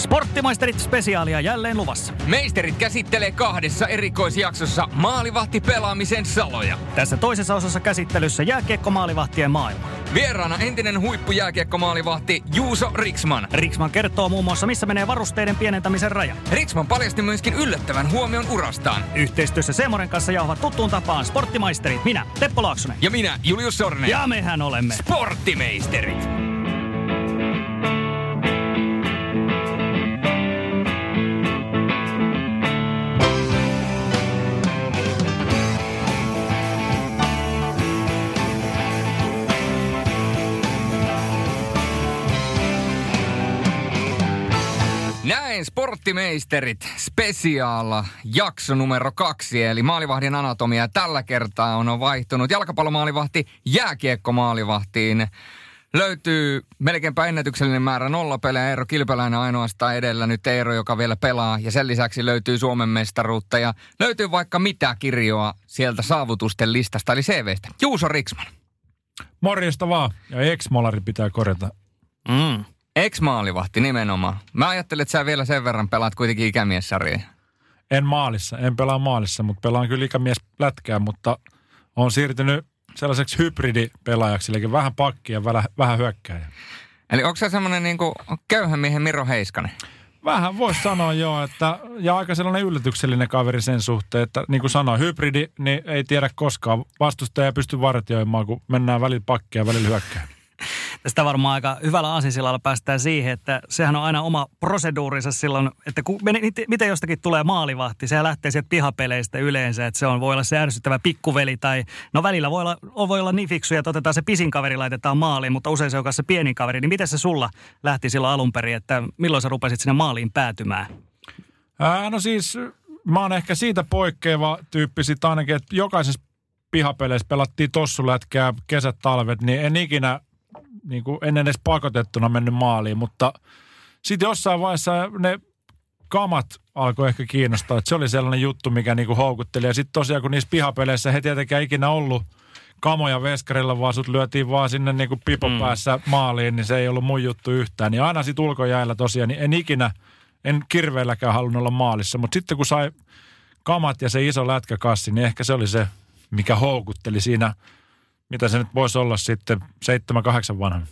Sporttimaisterit spesiaalia jälleen luvassa. Meisterit käsittelee kahdessa erikoisjaksossa maalivahtipelaamisen saloja. Tässä toisessa osassa käsittelyssä jääkiekkomaalivahtien maailma. Vieraana entinen huippujääkiekkomaalivahti Juuso Riksman. Riksman kertoo muun muassa, missä menee varusteiden pienentämisen raja. Riksman paljasti myöskin yllättävän huomion urastaan. Yhteistyössä Semoren kanssa jauhat tuttuun tapaan Sporttimaisterit. Minä, Teppo Laaksonen. Ja minä, Julius Sornen. Ja mehän olemme Sporttimeisterit. Näin sporttimeisterit spesiaala jakso numero kaksi, eli maalivahdin anatomia tällä kertaa on vaihtunut jalkapallomaalivahti jääkiekkomaalivahtiin. Löytyy melkeinpä ennätyksellinen määrä nollapelejä. Eero Kilpeläinen ainoastaan edellä nyt Eero, joka vielä pelaa. Ja sen lisäksi löytyy Suomen mestaruutta ja löytyy vaikka mitä kirjoa sieltä saavutusten listasta, eli CVstä. Juuso Riksman. Morjesta vaan. Ja ex-molari pitää korjata. Mm. Ex-maalivahti nimenomaan. Mä ajattelin, että sä vielä sen verran pelaat kuitenkin ikämiessarjoja. En maalissa, en pelaa maalissa, mutta pelaan kyllä ikämies lätkää, mutta on siirtynyt sellaiseksi hybridipelaajaksi, eli vähän pakkia ja vähän, vähän hyökkääjä. Eli onko se semmoinen niinku köyhän miehen Miro Heiskanen? Vähän voisi sanoa joo, että, ja aika sellainen yllätyksellinen kaveri sen suhteen, että niin kuin sanoin, hybridi, niin ei tiedä koskaan. Vastustaja pysty vartioimaan, kun mennään välillä pakkia ja välillä hyökkää. Tästä varmaan aika hyvällä aasinsillalla päästään siihen, että sehän on aina oma proseduurinsa silloin, että kun, miten jostakin tulee maalivahti, se lähtee sieltä pihapeleistä yleensä, että se on, voi olla se ärsyttävä pikkuveli tai no välillä voi olla, voi olla niin fiksuja, että otetaan se pisin kaveri, laitetaan maaliin, mutta usein se on se pieni kaveri. Niin miten se sulla lähti silloin alun perin, että milloin sä rupesit sinne maaliin päätymään? Ää, no siis mä oon ehkä siitä poikkeava tyyppi sitten ainakin, että jokaisessa pihapeleissä pelattiin tossulätkää kesät, talvet, niin en ikinä niin kuin en edes pakotettuna mennyt maaliin, mutta sitten jossain vaiheessa ne kamat alkoi ehkä kiinnostaa, että se oli sellainen juttu, mikä niin kuin houkutteli. Ja sitten tosiaan, kun niissä pihapeleissä he tietenkään ikinä ollut kamoja veskarilla, vaan sut lyötiin vaan sinne niin kuin pipo mm. maaliin, niin se ei ollut mun juttu yhtään. Niin aina sitten ulkojäällä tosiaan, niin en ikinä, en kirveelläkään halunnut olla maalissa. Mutta sitten kun sai kamat ja se iso lätkäkassi, niin ehkä se oli se, mikä houkutteli siinä – mitä se nyt voisi olla sitten seitsemän, kahdeksan vanhan.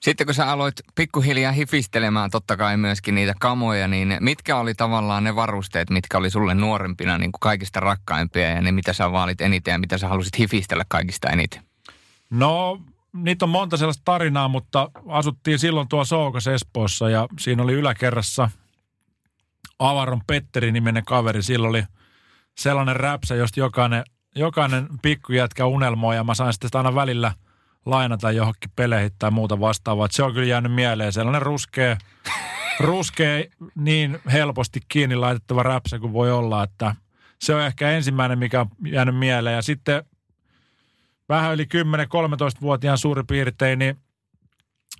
Sitten kun sä aloit pikkuhiljaa hifistelemään totta kai myöskin niitä kamoja, niin mitkä oli tavallaan ne varusteet, mitkä oli sulle nuorempina niin kuin kaikista rakkaimpia ja ne mitä sä vaalit eniten ja mitä sä halusit hifistellä kaikista eniten? No, niitä on monta sellaista tarinaa, mutta asuttiin silloin tuo Soukas Espoossa ja siinä oli yläkerrassa Avaron Petteri niminen kaveri. Silloin oli sellainen räpsä, josta jokainen jokainen pikkujätkä unelmoi ja mä sain sitten aina välillä lainata johonkin peleihin tai muuta vastaavaa. Et se on kyllä jäänyt mieleen. Sellainen ruskea, ruskea niin helposti kiinni laitettava räpsä kuin voi olla, että se on ehkä ensimmäinen, mikä on jäänyt mieleen. Ja sitten vähän yli 10-13-vuotiaan suurin piirtein, niin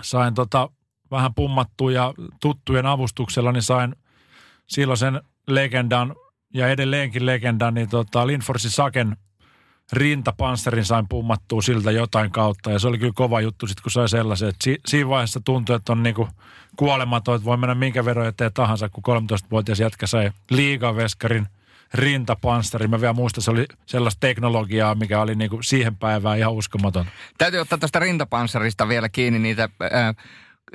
sain tota vähän pummattua ja tuttujen avustuksella, niin sain silloin sen legendan ja edelleenkin legenda, niin tota Linforsin Saken rintapanssarin sain pummattua siltä jotain kautta. Ja se oli kyllä kova juttu sitten, kun sai sellaisen. Että si- siinä vaiheessa tuntui, että on niinku kuolematon, että voi mennä minkä verran eteen tahansa, kun 13-vuotias jätkä sai liigaveskarin rintapanssarin. Mä vielä muistan, se oli sellaista teknologiaa, mikä oli niinku siihen päivään ihan uskomaton. Täytyy ottaa tästä rintapanssarista vielä kiinni niitä... Äh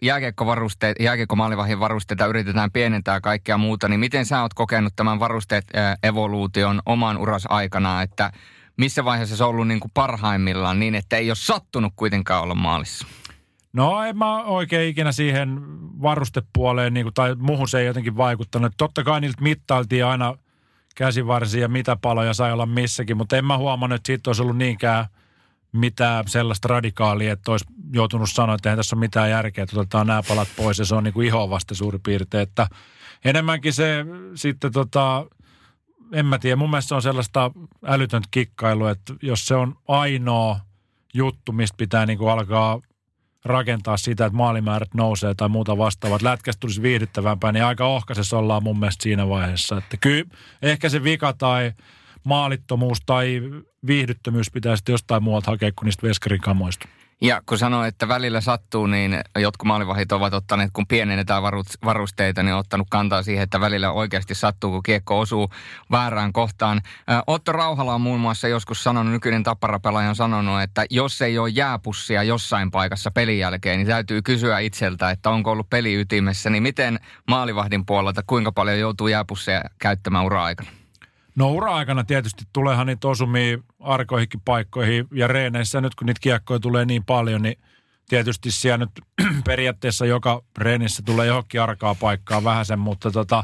jääkiekkovarusteet, jääkiekkomaalivahin varusteita yritetään pienentää kaikkea muuta, niin miten sä oot kokenut tämän varusteet evoluution oman uras aikana, että missä vaiheessa se on ollut niin kuin parhaimmillaan niin, että ei ole sattunut kuitenkaan olla maalissa? No en mä oikein ikinä siihen varustepuoleen, niin kuin, tai muuhun se ei jotenkin vaikuttanut. Totta kai niiltä mittailtiin aina käsivarsia mitä paloja sai olla missäkin, mutta en mä huomannut, että siitä olisi ollut niinkään – mitään sellaista radikaalia, että olisi joutunut sanoa, että eihän tässä ole mitään järkeä, että otetaan nämä palat pois ja se on niin kuin ihoa vasta suurin piirtein. Että enemmänkin se sitten tota, en mä tiedä, mun mielestä se on sellaista älytöntä kikkailua, että jos se on ainoa juttu, mistä pitää niin kuin alkaa rakentaa sitä, että maalimäärät nousee tai muuta vastaavat. Lätkästä tulisi viihdyttävämpää, niin aika ohkaisessa ollaan mun mielestä siinä vaiheessa. Että kyllä ehkä se vika tai maalittomuus tai viihdyttömyys pitäisi jostain muualta hakea kuin niistä veskarin kamoista. Ja kun sanoo, että välillä sattuu, niin jotkut maalivahit ovat ottaneet, kun pienennetään varusteita, niin on ottanut kantaa siihen, että välillä oikeasti sattuu, kun kiekko osuu väärään kohtaan. Otto Rauhala on muun muassa joskus sanonut, nykyinen tapparapelaaja on sanonut, että jos ei ole jääpussia jossain paikassa pelin jälkeen, niin täytyy kysyä itseltä, että onko ollut peli ytimessä, niin miten maalivahdin puolelta, kuinka paljon joutuu jääpussia käyttämään ura-aikana? No ura-aikana tietysti tuleehan niitä osumia arkoihinkin paikkoihin ja reeneissä nyt kun niitä kiekkoja tulee niin paljon, niin tietysti siellä nyt periaatteessa joka reenissä tulee johonkin arkaa paikkaa vähäsen, mutta tota,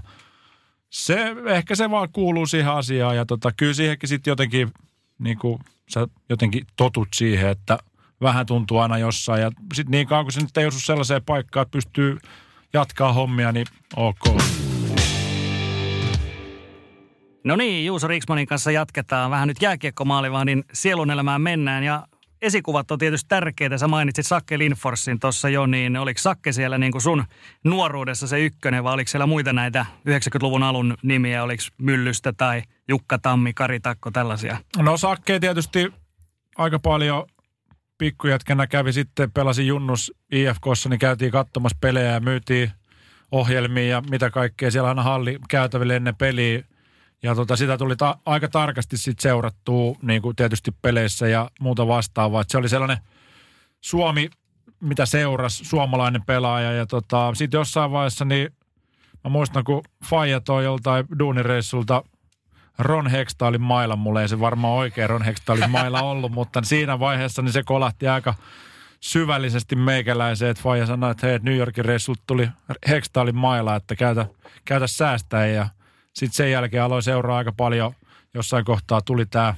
se, ehkä se vaan kuuluu siihen asiaan ja tota, kyllä siihenkin sitten jotenkin, niin kuin sä jotenkin totut siihen, että vähän tuntuu aina jossain ja sitten niin kauan kun se nyt ei osu sellaiseen paikkaan, että pystyy jatkaa hommia, niin ok. No niin, Juuso Riksmanin kanssa jatketaan. Vähän nyt jääkiekkomaalivahdin sielun elämään mennään ja esikuvat on tietysti tärkeitä. Sä mainitsit Sakke Linforsin tuossa jo, niin oliko Sakke siellä niin kuin sun nuoruudessa se ykkönen vai oliko siellä muita näitä 90-luvun alun nimiä? Oliko Myllystä tai Jukka Tammi, Kari Takko, tällaisia? No Sakke tietysti aika paljon pikkujätkänä kävi sitten, pelasi Junnus IFKssa, niin käytiin katsomassa pelejä ja myytiin ohjelmia ja mitä kaikkea. Siellä aina halli käytäville ennen peliä ja tota, sitä tuli ta- aika tarkasti sit seurattua niin kuin tietysti peleissä ja muuta vastaavaa. Et se oli sellainen Suomi, mitä seurasi, suomalainen pelaaja. Ja tota, sitten jossain vaiheessa, niin mä muistan, kun Faija toi joltain duunireissulta Ron Hextaalin maila. Mulle ei se varmaan oikein Ron Hextaalin maila ollut, mutta siinä vaiheessa niin se kolahti aika syvällisesti meikäläiseen, että Faija sanoi, että hei, New Yorkin reissulta tuli Hextaalin maila, että käytä, käytä säästää ja – sitten sen jälkeen aloin seuraa aika paljon. Jossain kohtaa tuli tämä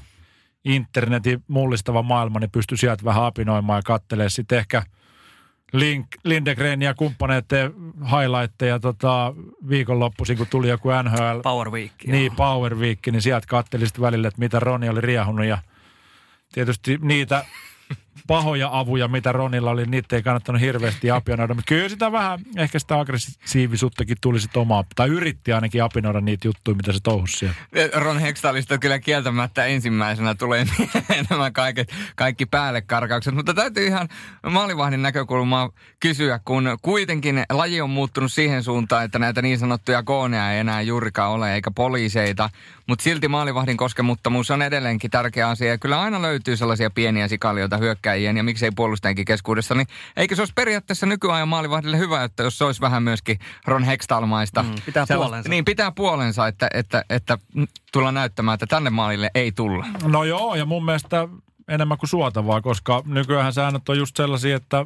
internetin mullistava maailma, niin pystyi sieltä vähän apinoimaan ja kattelee sitten ehkä Link, Lindegren ja kumppaneiden highlightteja tota, viikonloppuisin, kun tuli joku NHL. Power Week. Niin, joo. Power Week, niin sieltä kattelin sitten välillä, että mitä Roni oli riehunut ja tietysti niitä pahoja avuja, mitä Ronilla oli, niitä ei kannattanut hirveästi apinoida. Mutta kyllä sitä vähän, ehkä sitä aggressiivisuuttakin tuli sitten omaa, tai yritti ainakin apinoida niitä juttuja, mitä se touhusi siellä. Ron Hextalista kyllä kieltämättä ensimmäisenä tulee nämä kaiket, kaikki päälle karkaukset, mutta täytyy ihan maalivahdin näkökulmaa kysyä, kun kuitenkin laji on muuttunut siihen suuntaan, että näitä niin sanottuja kooneja ei enää juurikaan ole, eikä poliiseita, mutta silti maalivahdin koskemuttomuus on edelleenkin tärkeä asia, ja kyllä aina löytyy sellaisia pieniä sikalioita hyökkäjien ja miksei puolustajienkin keskuudessa, niin eikö se olisi periaatteessa nykyajan maalivahdille hyvä, että jos se olisi vähän myöskin Ron Hextalmaista. Mm, pitää puolensa. Niin, pitää puolensa, että, että, että tulla näyttämään, että tänne maalille ei tulla. No joo, ja mun mielestä enemmän kuin suotavaa, koska nykyään säännöt on just sellaisia, että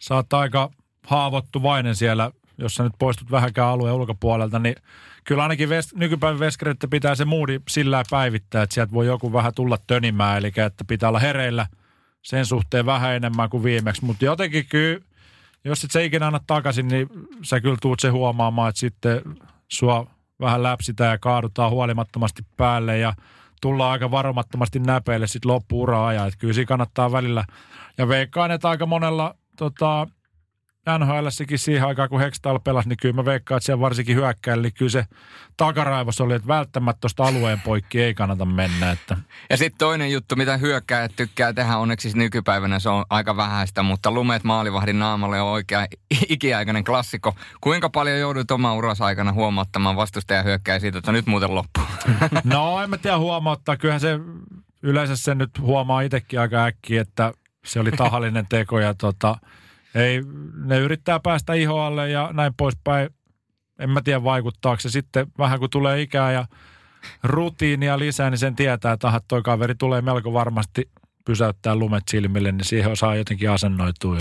sä oot aika haavoittuvainen siellä, jos sä nyt poistut vähänkään alueen ulkopuolelta, niin kyllä ainakin ves, nykypäivän veskareiden pitää se moodi sillä päivittää, että sieltä voi joku vähän tulla tönimään, eli että pitää olla hereillä sen suhteen vähän enemmän kuin viimeksi. Mutta jotenkin kyllä, jos et se ikinä anna takaisin, niin sä kyllä tuut se huomaamaan, että sitten sua vähän läpsitään ja kaadutaan huolimattomasti päälle ja tullaan aika varomattomasti näpeille sitten loppuura ajan. Että kyllä siinä kannattaa välillä. Ja veikkaan, että aika monella tota, NHLssäkin siihen aikaan, kun Hextall pelasi, niin kyllä mä veikkaan, että siellä varsinkin hyökkäillä, niin kyllä se takaraivos oli, että välttämättä tuosta alueen poikki ei kannata mennä. Että. Ja sitten toinen juttu, mitä hyökkäjät tykkää tehdä, onneksi siis nykypäivänä se on aika vähäistä, mutta lumet maalivahdin naamalle on oikea ikiaikainen klassikko. Kuinka paljon joudut oma uras aikana huomauttamaan vastustaja hyökkäjä siitä, että nyt muuten loppuu? No en mä tiedä huomauttaa. Kyllähän se yleensä sen nyt huomaa itsekin aika äkkiä, että se oli tahallinen teko ja tota, ei, ne yrittää päästä ihoalle ja näin poispäin. En mä tiedä vaikuttaako se sitten vähän kun tulee ikää ja rutiinia lisää, niin sen tietää, että toi kaveri tulee melko varmasti pysäyttää lumet silmille, niin siihen osaa jotenkin asennoitua.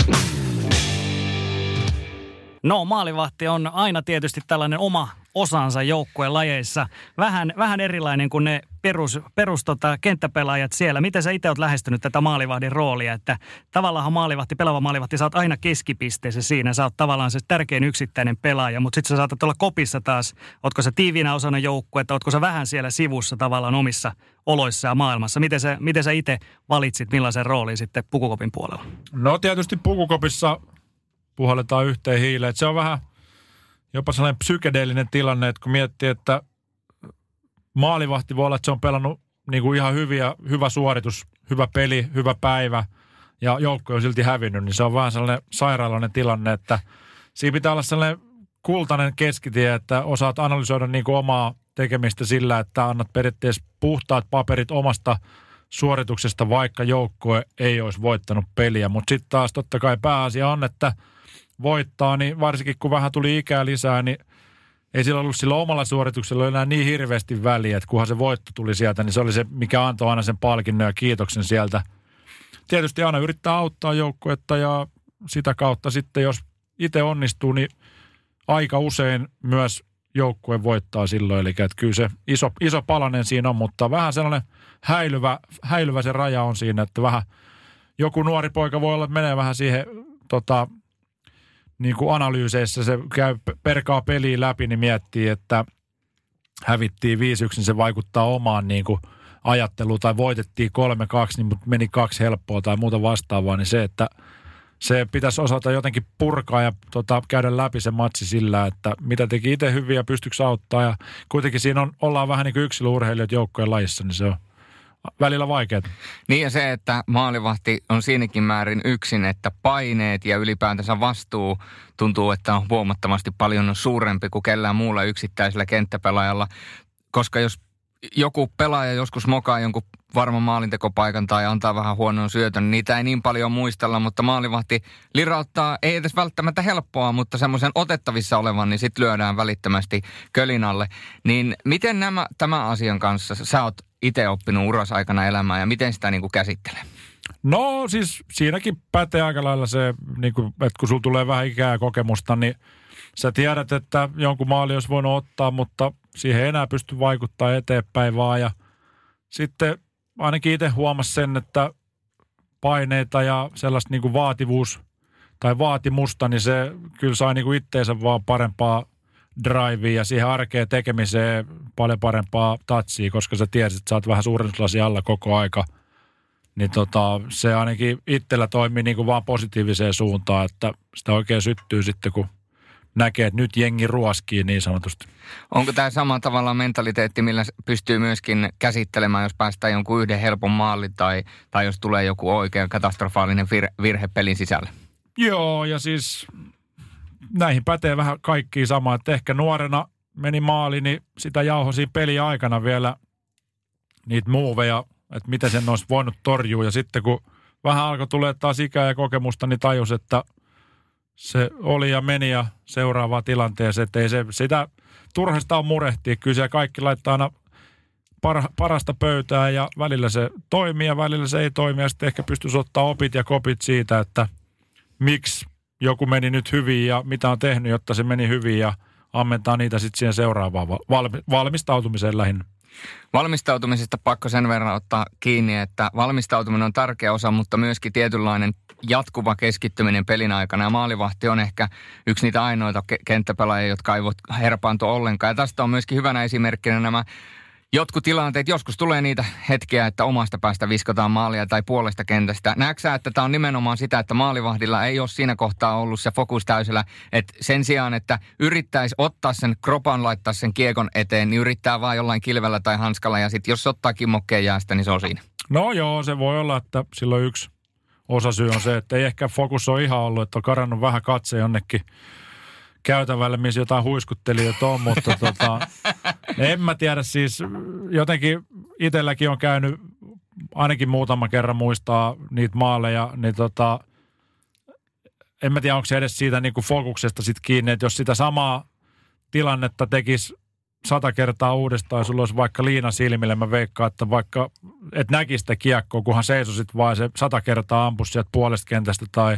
No maalivahti on aina tietysti tällainen oma osansa joukkueen lajeissa. Vähän, vähän erilainen kuin ne perus, perus tota, kenttäpelaajat siellä. Miten sä itse oot lähestynyt tätä maalivahdin roolia? Että tavallaan maalivahti, pelaava maalivahti, sä oot aina keskipisteessä siinä. Sä oot tavallaan se tärkein yksittäinen pelaaja, mutta sitten sä saatat olla kopissa taas. Ootko sä tiiviinä osana joukkuetta, ootko sä vähän siellä sivussa tavallaan omissa oloissa ja maailmassa? Miten sä, miten sä itse valitsit millaisen roolin sitten pukukopin puolella? No tietysti pukukopissa puhalletaan yhteen hiileen. Se on vähän jopa sellainen psykedeellinen tilanne, että kun miettii, että maalivahti voi olla, että se on pelannut niin kuin ihan hyviä, hyvä suoritus, hyvä peli, hyvä päivä ja joukko on silti hävinnyt, niin se on vähän sellainen sairaalainen tilanne, että siinä pitää olla sellainen kultainen keskitie, että osaat analysoida niin kuin omaa tekemistä sillä, että annat periaatteessa puhtaat paperit omasta suorituksesta, vaikka joukkue ei olisi voittanut peliä. Mutta sitten taas totta kai pääasia on, että voittaa, niin varsinkin kun vähän tuli ikää lisää, niin ei sillä ollut sillä omalla suorituksella enää niin hirveästi väliä, että kunhan se voitto tuli sieltä, niin se oli se, mikä antoi aina sen palkinnon ja kiitoksen sieltä. Tietysti aina yrittää auttaa joukkuetta ja sitä kautta sitten, jos itse onnistuu, niin aika usein myös joukkue voittaa silloin. Eli että kyllä se iso, iso palanen siinä on, mutta vähän sellainen häilyvä, häilyvä se raja on siinä, että vähän joku nuori poika voi olla, menee vähän siihen tota, niin kuin analyyseissä se käy, perkaa peliä läpi, niin miettii, että hävittiin 5-1, niin se vaikuttaa omaan niin kuin ajatteluun, tai voitettiin 3-2, niin meni kaksi helppoa tai muuta vastaavaa, niin se, että se pitäisi osata jotenkin purkaa ja tota, käydä läpi se matsi sillä, että mitä teki itse hyviä, pystyykö auttaa ja kuitenkin siinä on, ollaan vähän niin kuin yksilöurheilijat joukkojen lajissa, niin se on välillä vaikeaa. Niin ja se, että maalivahti on siinäkin määrin yksin, että paineet ja ylipäätänsä vastuu tuntuu, että on huomattavasti paljon suurempi kuin kellään muulla yksittäisellä kenttäpelaajalla. Koska jos joku pelaaja joskus mokaa jonkun varman maalintekopaikan tai antaa vähän huonon syötön, niin niitä ei niin paljon muistella, mutta maalivahti lirauttaa, ei edes välttämättä helppoa, mutta semmoisen otettavissa olevan, niin sitten lyödään välittömästi kölinalle. Niin miten nämä, tämän asian kanssa, sä oot itse oppinut uras aikana elämää ja miten sitä niin kuin käsittelee? No siis siinäkin pätee aika lailla se, niin kuin, että kun sulla tulee vähän ikää ja kokemusta, niin sä tiedät, että jonkun maali olisi voinut ottaa, mutta siihen ei enää pysty vaikuttaa eteenpäin vaan. Ja sitten ainakin itse huomasi sen, että paineita ja sellaista niin kuin vaativuus tai vaatimusta, niin se kyllä sai niin kuin itteensä vaan parempaa drivea ja siihen arkeen tekemiseen paljon parempaa tatsia, koska sä tiesit, että sä oot vähän suurennuslasi alla koko aika. Niin tota, se ainakin itsellä toimii niin kuin vaan positiiviseen suuntaan, että sitä oikein syttyy sitten, kun näkee, että nyt jengi ruoskii niin sanotusti. Onko tämä sama tavalla mentaliteetti, millä pystyy myöskin käsittelemään, jos päästään jonkun yhden helpon maalin tai, tai jos tulee joku oikein katastrofaalinen vir, virhe pelin sisällä? Joo, ja siis näihin pätee vähän kaikki sama, että ehkä nuorena meni maali, niin sitä jauhosi peli aikana vielä niitä muuveja, että miten sen olisi voinut torjua. Ja sitten kun vähän alkoi tulee taas ikää ja kokemusta, niin tajus, että se oli ja meni ja seuraavaan tilanteeseen, että ei se, sitä turhasta on murehtia. Kyllä siellä kaikki laittaa aina par, parasta pöytää ja välillä se toimii ja välillä se ei toimi. Ja sitten ehkä pystyisi ottaa opit ja kopit siitä, että miksi joku meni nyt hyvin ja mitä on tehnyt, jotta se meni hyvin ja ammentaa niitä sitten siihen seuraavaan valmi, valmistautumiseen lähinnä. Valmistautumisesta pakko sen verran ottaa kiinni, että valmistautuminen on tärkeä osa, mutta myöskin tietynlainen jatkuva keskittyminen pelin aikana. Ja maalivahti on ehkä yksi niitä ainoita kenttäpelaajia, jotka ei voi herpaantua ollenkaan. Ja tästä on myöskin hyvänä esimerkkinä nämä jotkut tilanteet, joskus tulee niitä hetkiä, että omasta päästä viskotaan maalia tai puolesta kentästä. Näetkö että tämä on nimenomaan sitä, että maalivahdilla ei ole siinä kohtaa ollut se fokus täysillä, että sen sijaan, että yrittäisi ottaa sen kropan, laittaa sen kiekon eteen, niin yrittää vaan jollain kilvellä tai hanskalla ja sitten jos ottaa kimmokkeen jäästä, niin se on siinä. No joo, se voi olla, että silloin yksi osasyy on se, että ei ehkä fokus ole ihan ollut, että on karannut vähän katse jonnekin käytävälle, missä jotain huiskuttelijoita on, mutta tota, en mä tiedä siis, jotenkin itselläkin on käynyt ainakin muutama kerran muistaa niitä maaleja, niin tota, en mä tiedä, onko se edes siitä niin kuin fokuksesta sit kiinni, että jos sitä samaa tilannetta tekisi sata kertaa uudestaan, ja sulla olisi vaikka liina silmille, mä veikkaan, että vaikka et näkisi sitä kiekkoa, kunhan seisosit vaan se sata kertaa ampus sieltä puolesta kentästä tai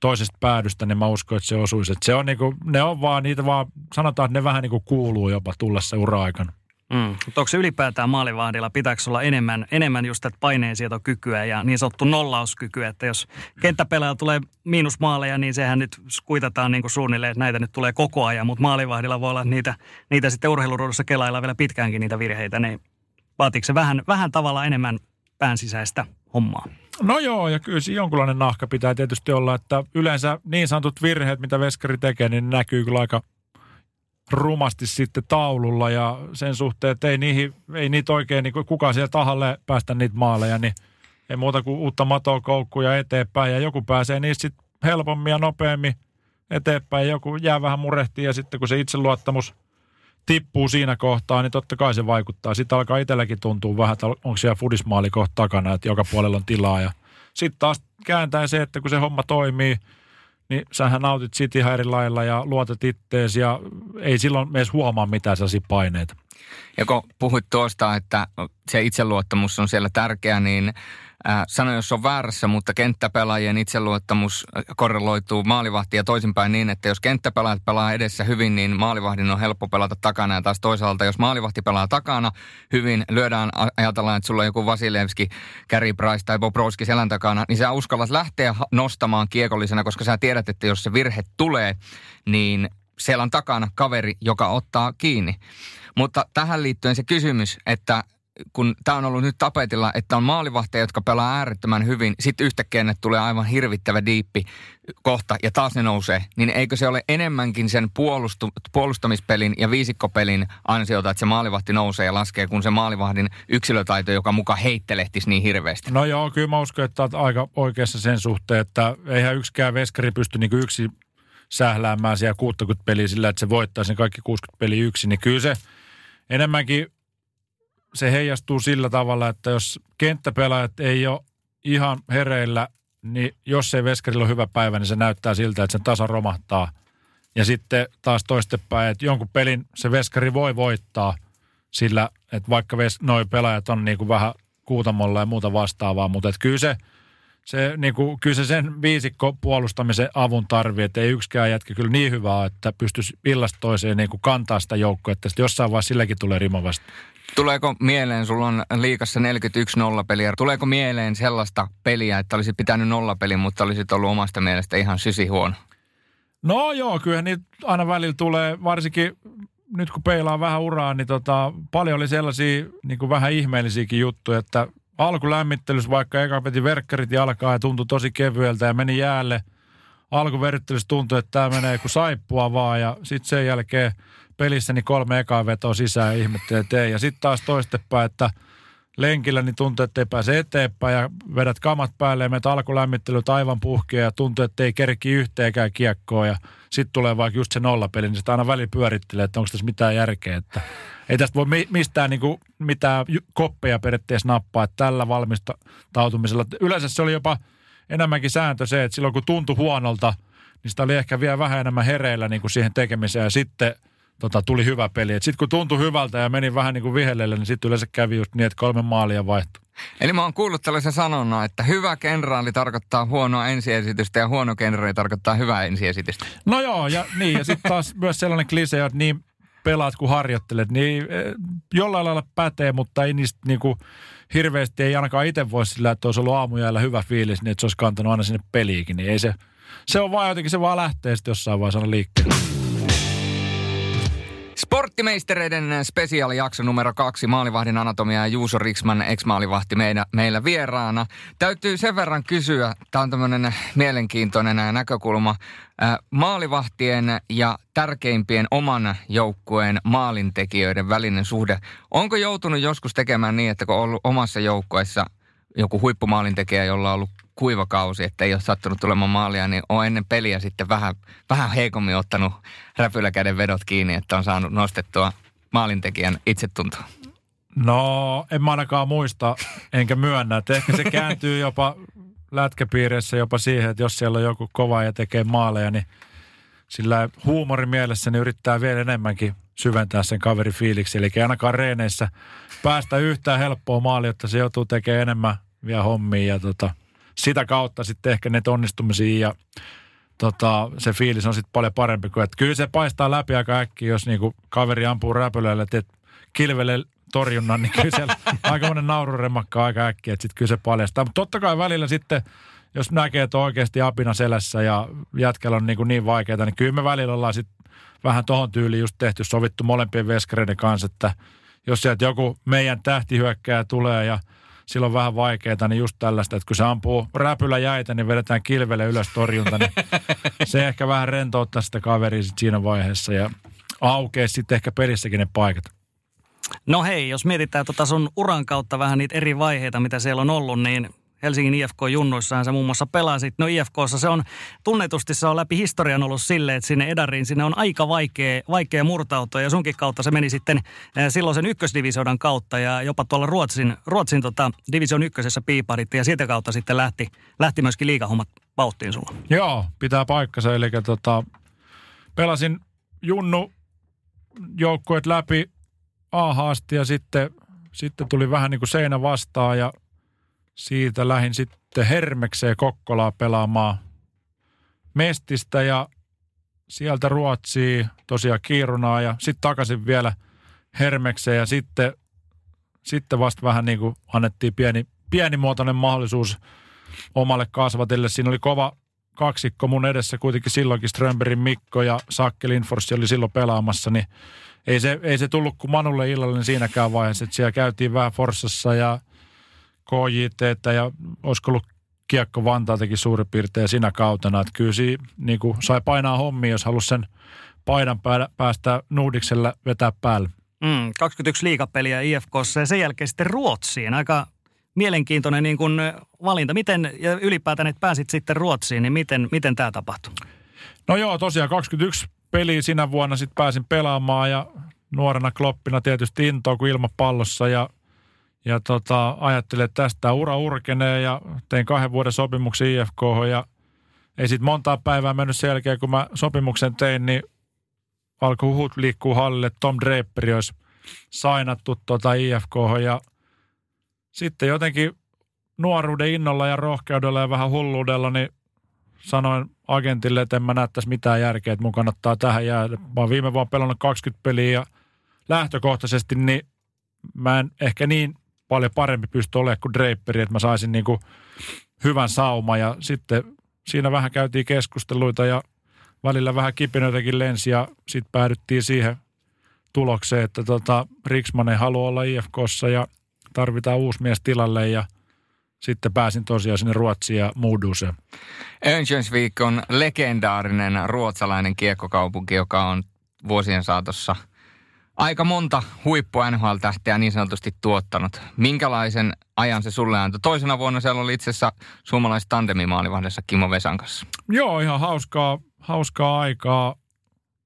toisesta päädystä, niin mä uskon, että se osuisi. Että se on niinku, ne on vaan, niitä vaan, sanotaan, että ne vähän niinku kuuluu jopa tullessa ura-aikana. Mm. Mutta onko se ylipäätään maalivahdilla, pitääkö olla enemmän, enemmän just tätä paineensietokykyä ja niin sanottu nollauskykyä, että jos kenttäpelaaja tulee miinusmaaleja, niin sehän nyt kuitataan niin kuin suunnilleen, että näitä nyt tulee koko ajan, mutta maalivahdilla voi olla niitä, niitä sitten urheiluruudussa kelailla vielä pitkäänkin niitä virheitä, niin vaatiiko se vähän, vähän tavalla enemmän pään sisäistä hommaa? No joo, ja kyllä siinä jonkunlainen nahka pitää tietysti olla, että yleensä niin sanotut virheet, mitä veskari tekee, niin näkyy kyllä aika rumasti sitten taululla ja sen suhteen, että ei, niihin, ei niitä oikein, niin kukaan siellä tahalle päästä niitä maaleja, niin ei muuta kuin uutta matoa koukkuja eteenpäin ja joku pääsee niistä sitten helpommin ja nopeammin eteenpäin. Joku jää vähän murehtiin ja sitten kun se itseluottamus tippuu siinä kohtaa, niin totta kai se vaikuttaa. Sitten alkaa itselläkin tuntua vähän, että onko siellä fudismaali kohta takana, että joka puolella on tilaa. Ja sitten taas kääntää se, että kun se homma toimii – niin sähän nautit siitä ihan eri lailla ja luotat ittees ja ei silloin edes huomaa mitään sellaisia paineita. Ja kun puhuit tuosta, että se itseluottamus on siellä tärkeä, niin Äh, sano, jos on väärässä, mutta kenttäpelaajien itseluottamus korreloituu maalivahtia toisinpäin niin, että jos kenttäpelaajat pelaa edessä hyvin, niin maalivahdin on helppo pelata takana. Ja taas toisaalta, jos maalivahti pelaa takana hyvin, lyödään, ajatellaan, että sulla on joku Vasilevski, Gary Price tai Bobrovski selän takana, niin sä uskallat lähteä nostamaan kiekollisena, koska sä tiedät, että jos se virhe tulee, niin siellä on takana kaveri, joka ottaa kiinni. Mutta tähän liittyen se kysymys, että kun tämä on ollut nyt tapetilla, että on maalivahteja, jotka pelaa äärettömän hyvin, sitten yhtäkkiä ne tulee aivan hirvittävä diippi kohta ja taas ne nousee, niin eikö se ole enemmänkin sen puolustu, puolustamispelin ja viisikkopelin ansiota, että se maalivahti nousee ja laskee, kun se maalivahdin yksilötaito, joka muka heittelehtisi niin hirveästi? No joo, kyllä mä uskon, että olet aika oikeassa sen suhteen, että eihän yksikään veskari pysty niin yksi sähläämään siellä 60 peliä sillä, että se voittaa sen kaikki 60 peliä yksin, niin kyllä se enemmänkin se heijastuu sillä tavalla, että jos kenttäpelaajat ei ole ihan hereillä, niin jos ei veskarilla ole hyvä päivä, niin se näyttää siltä, että sen tasa romahtaa. Ja sitten taas toistepäin, että jonkun pelin se veskari voi voittaa sillä, että vaikka ves, noi pelaajat on niin kuin vähän kuutamolla ja muuta vastaavaa, mutta että kyllä se, se, niin kuin, kyllä se sen viisikko puolustamisen avun tarvii, että ei yksikään jätkä kyllä niin hyvää, että pystyisi illasta toiseen niin kuin kantaa sitä joukkoa, että jossain vaiheessa silläkin tulee rima vasta. Tuleeko mieleen, sulla on liikassa 41 nollapeliä, tuleeko mieleen sellaista peliä, että olisit pitänyt nollapeli, mutta olisit ollut omasta mielestä ihan sysi huono? No joo, kyllä niitä aina välillä tulee, varsinkin nyt kun peilaa vähän uraa, niin tota, paljon oli sellaisia niin kuin vähän ihmeellisiäkin juttuja, että alkulämmittelyssä vaikka eka peti verkkarit jalkaa ja tuntui tosi kevyeltä ja meni jäälle. Alkuverryttelyssä tuntui, että tämä menee kuin saippua vaan ja sitten sen jälkeen – pelissä niin kolme ekaa vetoa sisään ja ihmettelee tee. Ja sitten taas toistepäin, että lenkillä niin tuntuu, että ei pääse eteenpäin ja vedät kamat päälle ja menet alkulämmittelyt aivan puhkea ja tuntuu, että ei kerki yhteenkään kiekkoa ja sitten tulee vaikka just se nollapeli, niin sitä aina väli pyörittelee, että onko tässä mitään järkeä, että ei tästä voi mistään niin kuin, mitään koppeja periaatteessa nappaa, että tällä valmistautumisella. Yleensä se oli jopa enemmänkin sääntö se, että silloin kun tuntui huonolta, niin sitä oli ehkä vielä vähän enemmän hereillä niin kuin siihen tekemiseen ja sitten – tota, tuli hyvä peli. Sitten kun tuntui hyvältä ja meni vähän niin kuin vihellelle, niin sitten yleensä kävi just niin, että kolme maalia vaihtui. Eli mä oon kuullut tällaisen sanonnan, että hyvä kenraali tarkoittaa huonoa ensiesitystä ja huono kenraali tarkoittaa hyvää ensiesitystä. No joo, ja niin, ja sitten taas myös sellainen klise, että niin pelaat kuin harjoittelet, niin eh, jollain lailla pätee, mutta ei niistä niin kuin hirveästi, ei ainakaan itse voi sillä, että olisi ollut aamujäällä hyvä fiilis, niin että se olisi kantanut aina sinne peliikin, niin ei se, se on vaan jotenkin, se vaan lähtee sitten jossain vaiheessa liikkeelle. Sporttimeistereiden spesiaalijakso numero kaksi, maalivahdin anatomia ja Juuso Riksman, ex-maalivahti meillä, meillä vieraana. Täytyy sen verran kysyä, tämä on tämmöinen mielenkiintoinen näkökulma, maalivahtien ja tärkeimpien oman joukkueen maalintekijöiden välinen suhde. Onko joutunut joskus tekemään niin, että kun on ollut omassa joukkueessa joku huippumaalintekijä, jolla on ollut kuiva kausi, että ei ole sattunut tulemaan maalia, niin on ennen peliä sitten vähän, vähän heikommin ottanut räpyläkäden vedot kiinni, että on saanut nostettua maalintekijän itsetuntoa. No, en mä ainakaan muista, enkä myönnä, että ehkä se kääntyy jopa lätkäpiireissä jopa siihen, että jos siellä on joku kova ja tekee maaleja, niin sillä huumorimielessä niin yrittää vielä enemmänkin syventää sen kaveri fiiliksi. Eli ainakaan reeneissä päästä yhtään helppoa maalia, että se joutuu tekemään enemmän vielä hommia ja tota, sitä kautta sitten ehkä ne onnistumisia ja tota, se fiilis on sitten paljon parempi. Kuin, että kyllä se paistaa läpi aika äkkiä, jos niinku kaveri ampuu räpylöille, että kilvele torjunnan, niin kyllä siellä aika monen naururemakka aika äkkiä, että sitten kyllä se paljastaa. Mutta totta kai välillä sitten, jos näkee, että on oikeasti apina selässä ja jätkällä on niin, kuin niin vaikeaa, niin kyllä me välillä ollaan sitten vähän tohon tyyliin just tehty, sovittu molempien veskareiden kanssa, että jos sieltä joku meidän tähtihyökkääjä tulee ja silloin vähän vaikeaa, niin just tällaista, että kun se ampuu räpylä jäitä, niin vedetään kilvelle ylös torjunta, niin se ehkä vähän rentouttaa sitä kaveria sit siinä vaiheessa ja aukeaa sitten ehkä pelissäkin ne paikat. No hei, jos mietitään tota sun uran kautta vähän niitä eri vaiheita, mitä siellä on ollut, niin Helsingin IFK-junnuissahan sä muun muassa pelasit. No IFKssa se on tunnetusti se on läpi historian ollut silleen, että sinne Edariin sinne on aika vaikea, vaikea murtautua. Ja sunkin kautta se meni sitten eh, silloisen ykkösdivisiodan kautta ja jopa tuolla Ruotsin, Ruotsin tota, division ykkösessä piiparitti ja siitä kautta sitten lähti, lähti myöskin liikahommat vauhtiin sulla. Joo, pitää paikkansa. Eli tota, pelasin junnu joukkueet läpi Ahaasti ja sitten, sitten tuli vähän niin kuin seinä vastaan ja siitä lähin sitten Hermekseen Kokkolaa pelaamaan Mestistä ja sieltä Ruotsiin tosiaan Kiirunaa ja sitten takaisin vielä Hermekseen ja sitten, sitten vasta vähän niin kuin annettiin pieni, pienimuotoinen mahdollisuus omalle kasvatille. Siinä oli kova kaksikko mun edessä kuitenkin silloinkin Strömberin Mikko ja Sakke Lindfors oli silloin pelaamassa, niin ei se, ei se tullut kuin Manulle illallinen siinäkään vaiheessa, että siellä käytiin vähän Forssassa ja KJT ja olisiko ollut kiekko Vantaaltakin suurin piirtein siinä kautena, että kyllä siinä, niin kuin sai painaa hommia, jos halusi sen paidan päästä Nuudiksella vetää päälle. Mm, 21 liikapeliä IFKssa ja sen jälkeen sitten Ruotsiin. Aika mielenkiintoinen niin kuin valinta. Miten, ja ylipäätään, että pääsit sitten Ruotsiin, niin miten, miten tämä tapahtui? No joo, tosiaan 21 peliä sinä vuonna sitten pääsin pelaamaan ja nuorena kloppina tietysti intoa kuin ilmapallossa ja, ja tota, ajattelin, että tästä ura urkenee ja tein kahden vuoden sopimuksen IFK ja ei sitten montaa päivää mennyt sen jälkeen, kun mä sopimuksen tein, niin alkoi huhut liikkuu hallille, että Tom Draperi olisi sainattu tota IFK ja sitten jotenkin nuoruuden innolla ja rohkeudella ja vähän hulluudella, niin sanoin agentille, että en mä näyttäisi mitään järkeä, että mun kannattaa tähän jäädä. Mä oon viime vuonna pelannut 20 peliä ja lähtökohtaisesti niin mä en ehkä niin paljon parempi pysty olemaan kuin Draperi, että mä saisin niin kuin hyvän sauma ja sitten siinä vähän käytiin keskusteluita ja välillä vähän kipinöitäkin lensi ja sitten päädyttiin siihen tulokseen, että tota, Riksman ei halua olla IFKssa ja tarvitaan uusi mies tilalle ja – sitten pääsin tosiaan sinne Ruotsiin ja Mooduseen. Örnsköldsvik on legendaarinen ruotsalainen kiekkokaupunki, joka on vuosien saatossa aika monta huippu NHL-tähteä niin sanotusti tuottanut. Minkälaisen ajan se sulle antoi? Toisena vuonna siellä oli itse asiassa suomalaiset tandemimaalivahdessa Kimo Vesan kanssa. Joo, ihan hauskaa, hauskaa aikaa.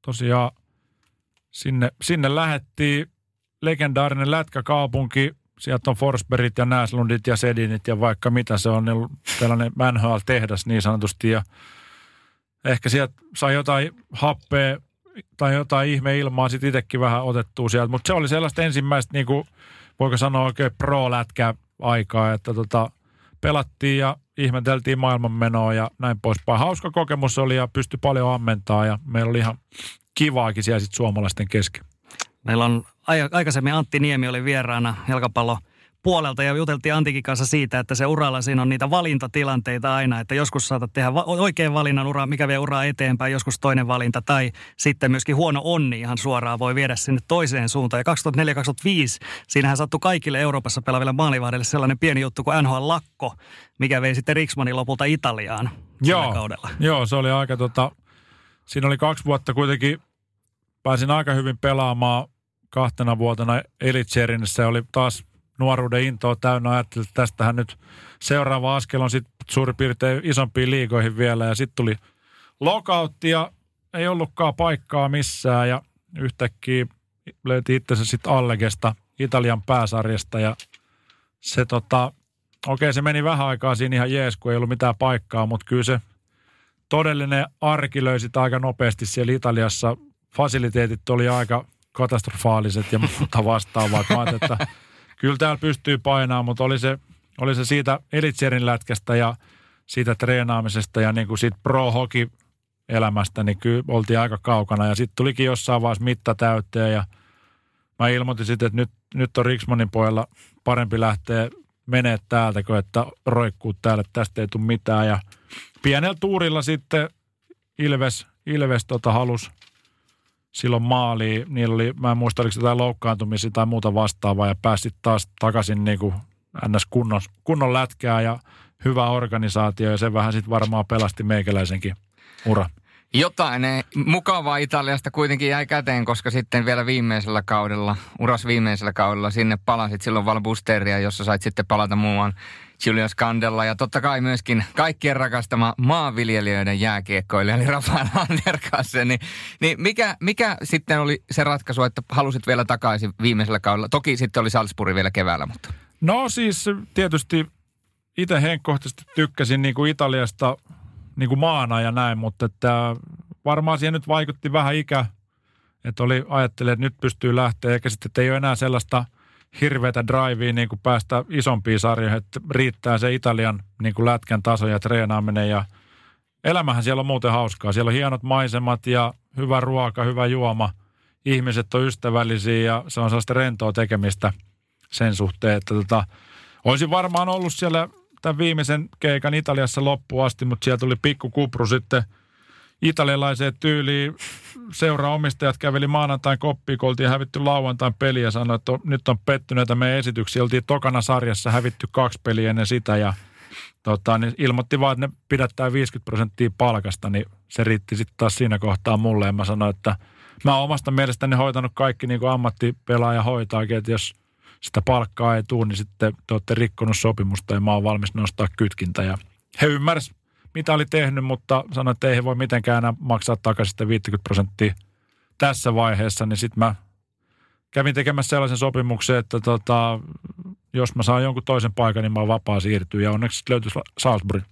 Tosiaan sinne, sinne lähettiin legendaarinen lätkäkaupunki, sieltä on Forsbergit ja Näslundit ja Sedinit ja vaikka mitä se on, niin tällainen NHL-tehdas niin sanotusti. Ja ehkä sieltä sai jotain happea tai jotain ihme-ilmaa sitten itsekin vähän otettua sieltä. Mutta se oli sellaista ensimmäistä, niin kuin, voiko sanoa oikein pro-lätkä aikaa, että tota, pelattiin ja ihmeteltiin maailmanmenoa ja näin poispäin. Hauska kokemus oli ja pystyi paljon ammentaa ja meillä oli ihan kivaakin siellä sitten suomalaisten kesken. Meillä on aikaisemmin Antti Niemi oli vieraana jalkapallo puolelta ja juteltiin Antikin kanssa siitä, että se uralla siinä on niitä valintatilanteita aina, että joskus saatat tehdä va- oikein valinnan uraa, mikä vie uraa eteenpäin, joskus toinen valinta tai sitten myöskin huono onni ihan suoraan voi viedä sinne toiseen suuntaan. Ja 2004-2005 siinähän sattui kaikille Euroopassa pelaaville maalivahdille sellainen pieni juttu kuin NHL-lakko, mikä vei sitten Riksmanin lopulta Italiaan joo, kaudella. Joo, se oli aika tota, siinä oli kaksi vuotta kuitenkin pääsin aika hyvin pelaamaan kahtena vuotena Elitserinissä. Oli taas nuoruuden intoa täynnä. Ajattelin, että tästähän nyt seuraava askel on sitten suurin piirtein isompiin liigoihin vielä. Ja sitten tuli lokautti ja ei ollutkaan paikkaa missään. Ja yhtäkkiä löyti itsensä sitten Allegesta, Italian pääsarjasta. Ja se tota, okei se meni vähän aikaa siinä ihan jees, kun ei ollut mitään paikkaa, mutta kyllä se todellinen arki löysi aika nopeasti siellä Italiassa fasiliteetit oli aika katastrofaaliset ja muuta vastaavaa. Mä että kyllä täällä pystyy painamaan, mutta oli se, oli se siitä Elitserin lätkästä ja siitä treenaamisesta ja niin kuin siitä pro hockey elämästä, niin kyllä oltiin aika kaukana. Ja sitten tulikin jossain vaiheessa mitta täyteen ja mä ilmoitin sitten, että nyt, nyt on Riksmanin pojalla parempi lähteä menee täältä, kun että roikkuu täällä, että tästä ei tule mitään. Ja pienellä tuurilla sitten Ilves, Ilves tota halus silloin maaliin. Niillä oli, mä en muista, oliko jotain loukkaantumisia tai muuta vastaavaa ja pääsit taas takaisin niin kuin ns. Kunnon, kunnon lätkää ja hyvä organisaatio ja se vähän sitten varmaan pelasti meikäläisenkin ura. Jotain mukavaa Italiasta kuitenkin jäi käteen, koska sitten vielä viimeisellä kaudella, uras viimeisellä kaudella, sinne palasit silloin Valbusteria, jossa sait sitten palata muun Julius Kandella ja totta kai myöskin kaikkien rakastama maanviljelijöiden jääkiekkoilija, eli Rafael Anderkassen. Niin, niin mikä, mikä sitten oli se ratkaisu, että halusit vielä takaisin viimeisellä kaudella? Toki sitten oli Salzburg vielä keväällä, mutta... No siis tietysti itse henkkohtaisesti tykkäsin niin kuin Italiasta niin kuin maana ja näin, mutta että varmaan siihen nyt vaikutti vähän ikä, että oli ajattelin, että nyt pystyy lähteä, eikä sitten, ei ole enää sellaista hirveätä drivea niin kuin päästä isompiin sarjoihin, että riittää se Italian niin kuin lätkän taso ja treenaaminen ja elämähän siellä on muuten hauskaa. Siellä on hienot maisemat ja hyvä ruoka, hyvä juoma. Ihmiset on ystävällisiä ja se on sellaista rentoa tekemistä sen suhteen, että tota, olisin varmaan ollut siellä tämän viimeisen keikan Italiassa loppuun asti, mutta sieltä tuli pikku kupru sitten italialaiseen tyyliin. Seuraomistajat käveli maanantain koppiin, kun oltiin hävitty lauantain peliä ja sanoi, että nyt on pettyneitä meidän esityksiä. Oltiin tokana sarjassa hävitty kaksi peliä ennen sitä ja tota, niin ilmoitti vaan, että ne pidättää 50 prosenttia palkasta, niin se riitti sitten taas siinä kohtaa mulle. Ja mä sanoin, että mä oon omasta mielestäni hoitanut kaikki niin kuin ammattipelaaja hoitaakin, että jos sitä palkkaa ei tule, niin sitten te olette rikkonut sopimusta ja mä oon valmis nostaa kytkintä. Ja he ymmärsivät, mitä oli tehnyt, mutta sanoi, että ei he voi mitenkään enää maksaa takaisin sitä 50 prosenttia tässä vaiheessa, niin sitten mä kävin tekemässä sellaisen sopimuksen, että tota, jos mä saan jonkun toisen paikan, niin mä oon vapaa siirtyä ja onneksi löytyisi Salzburg.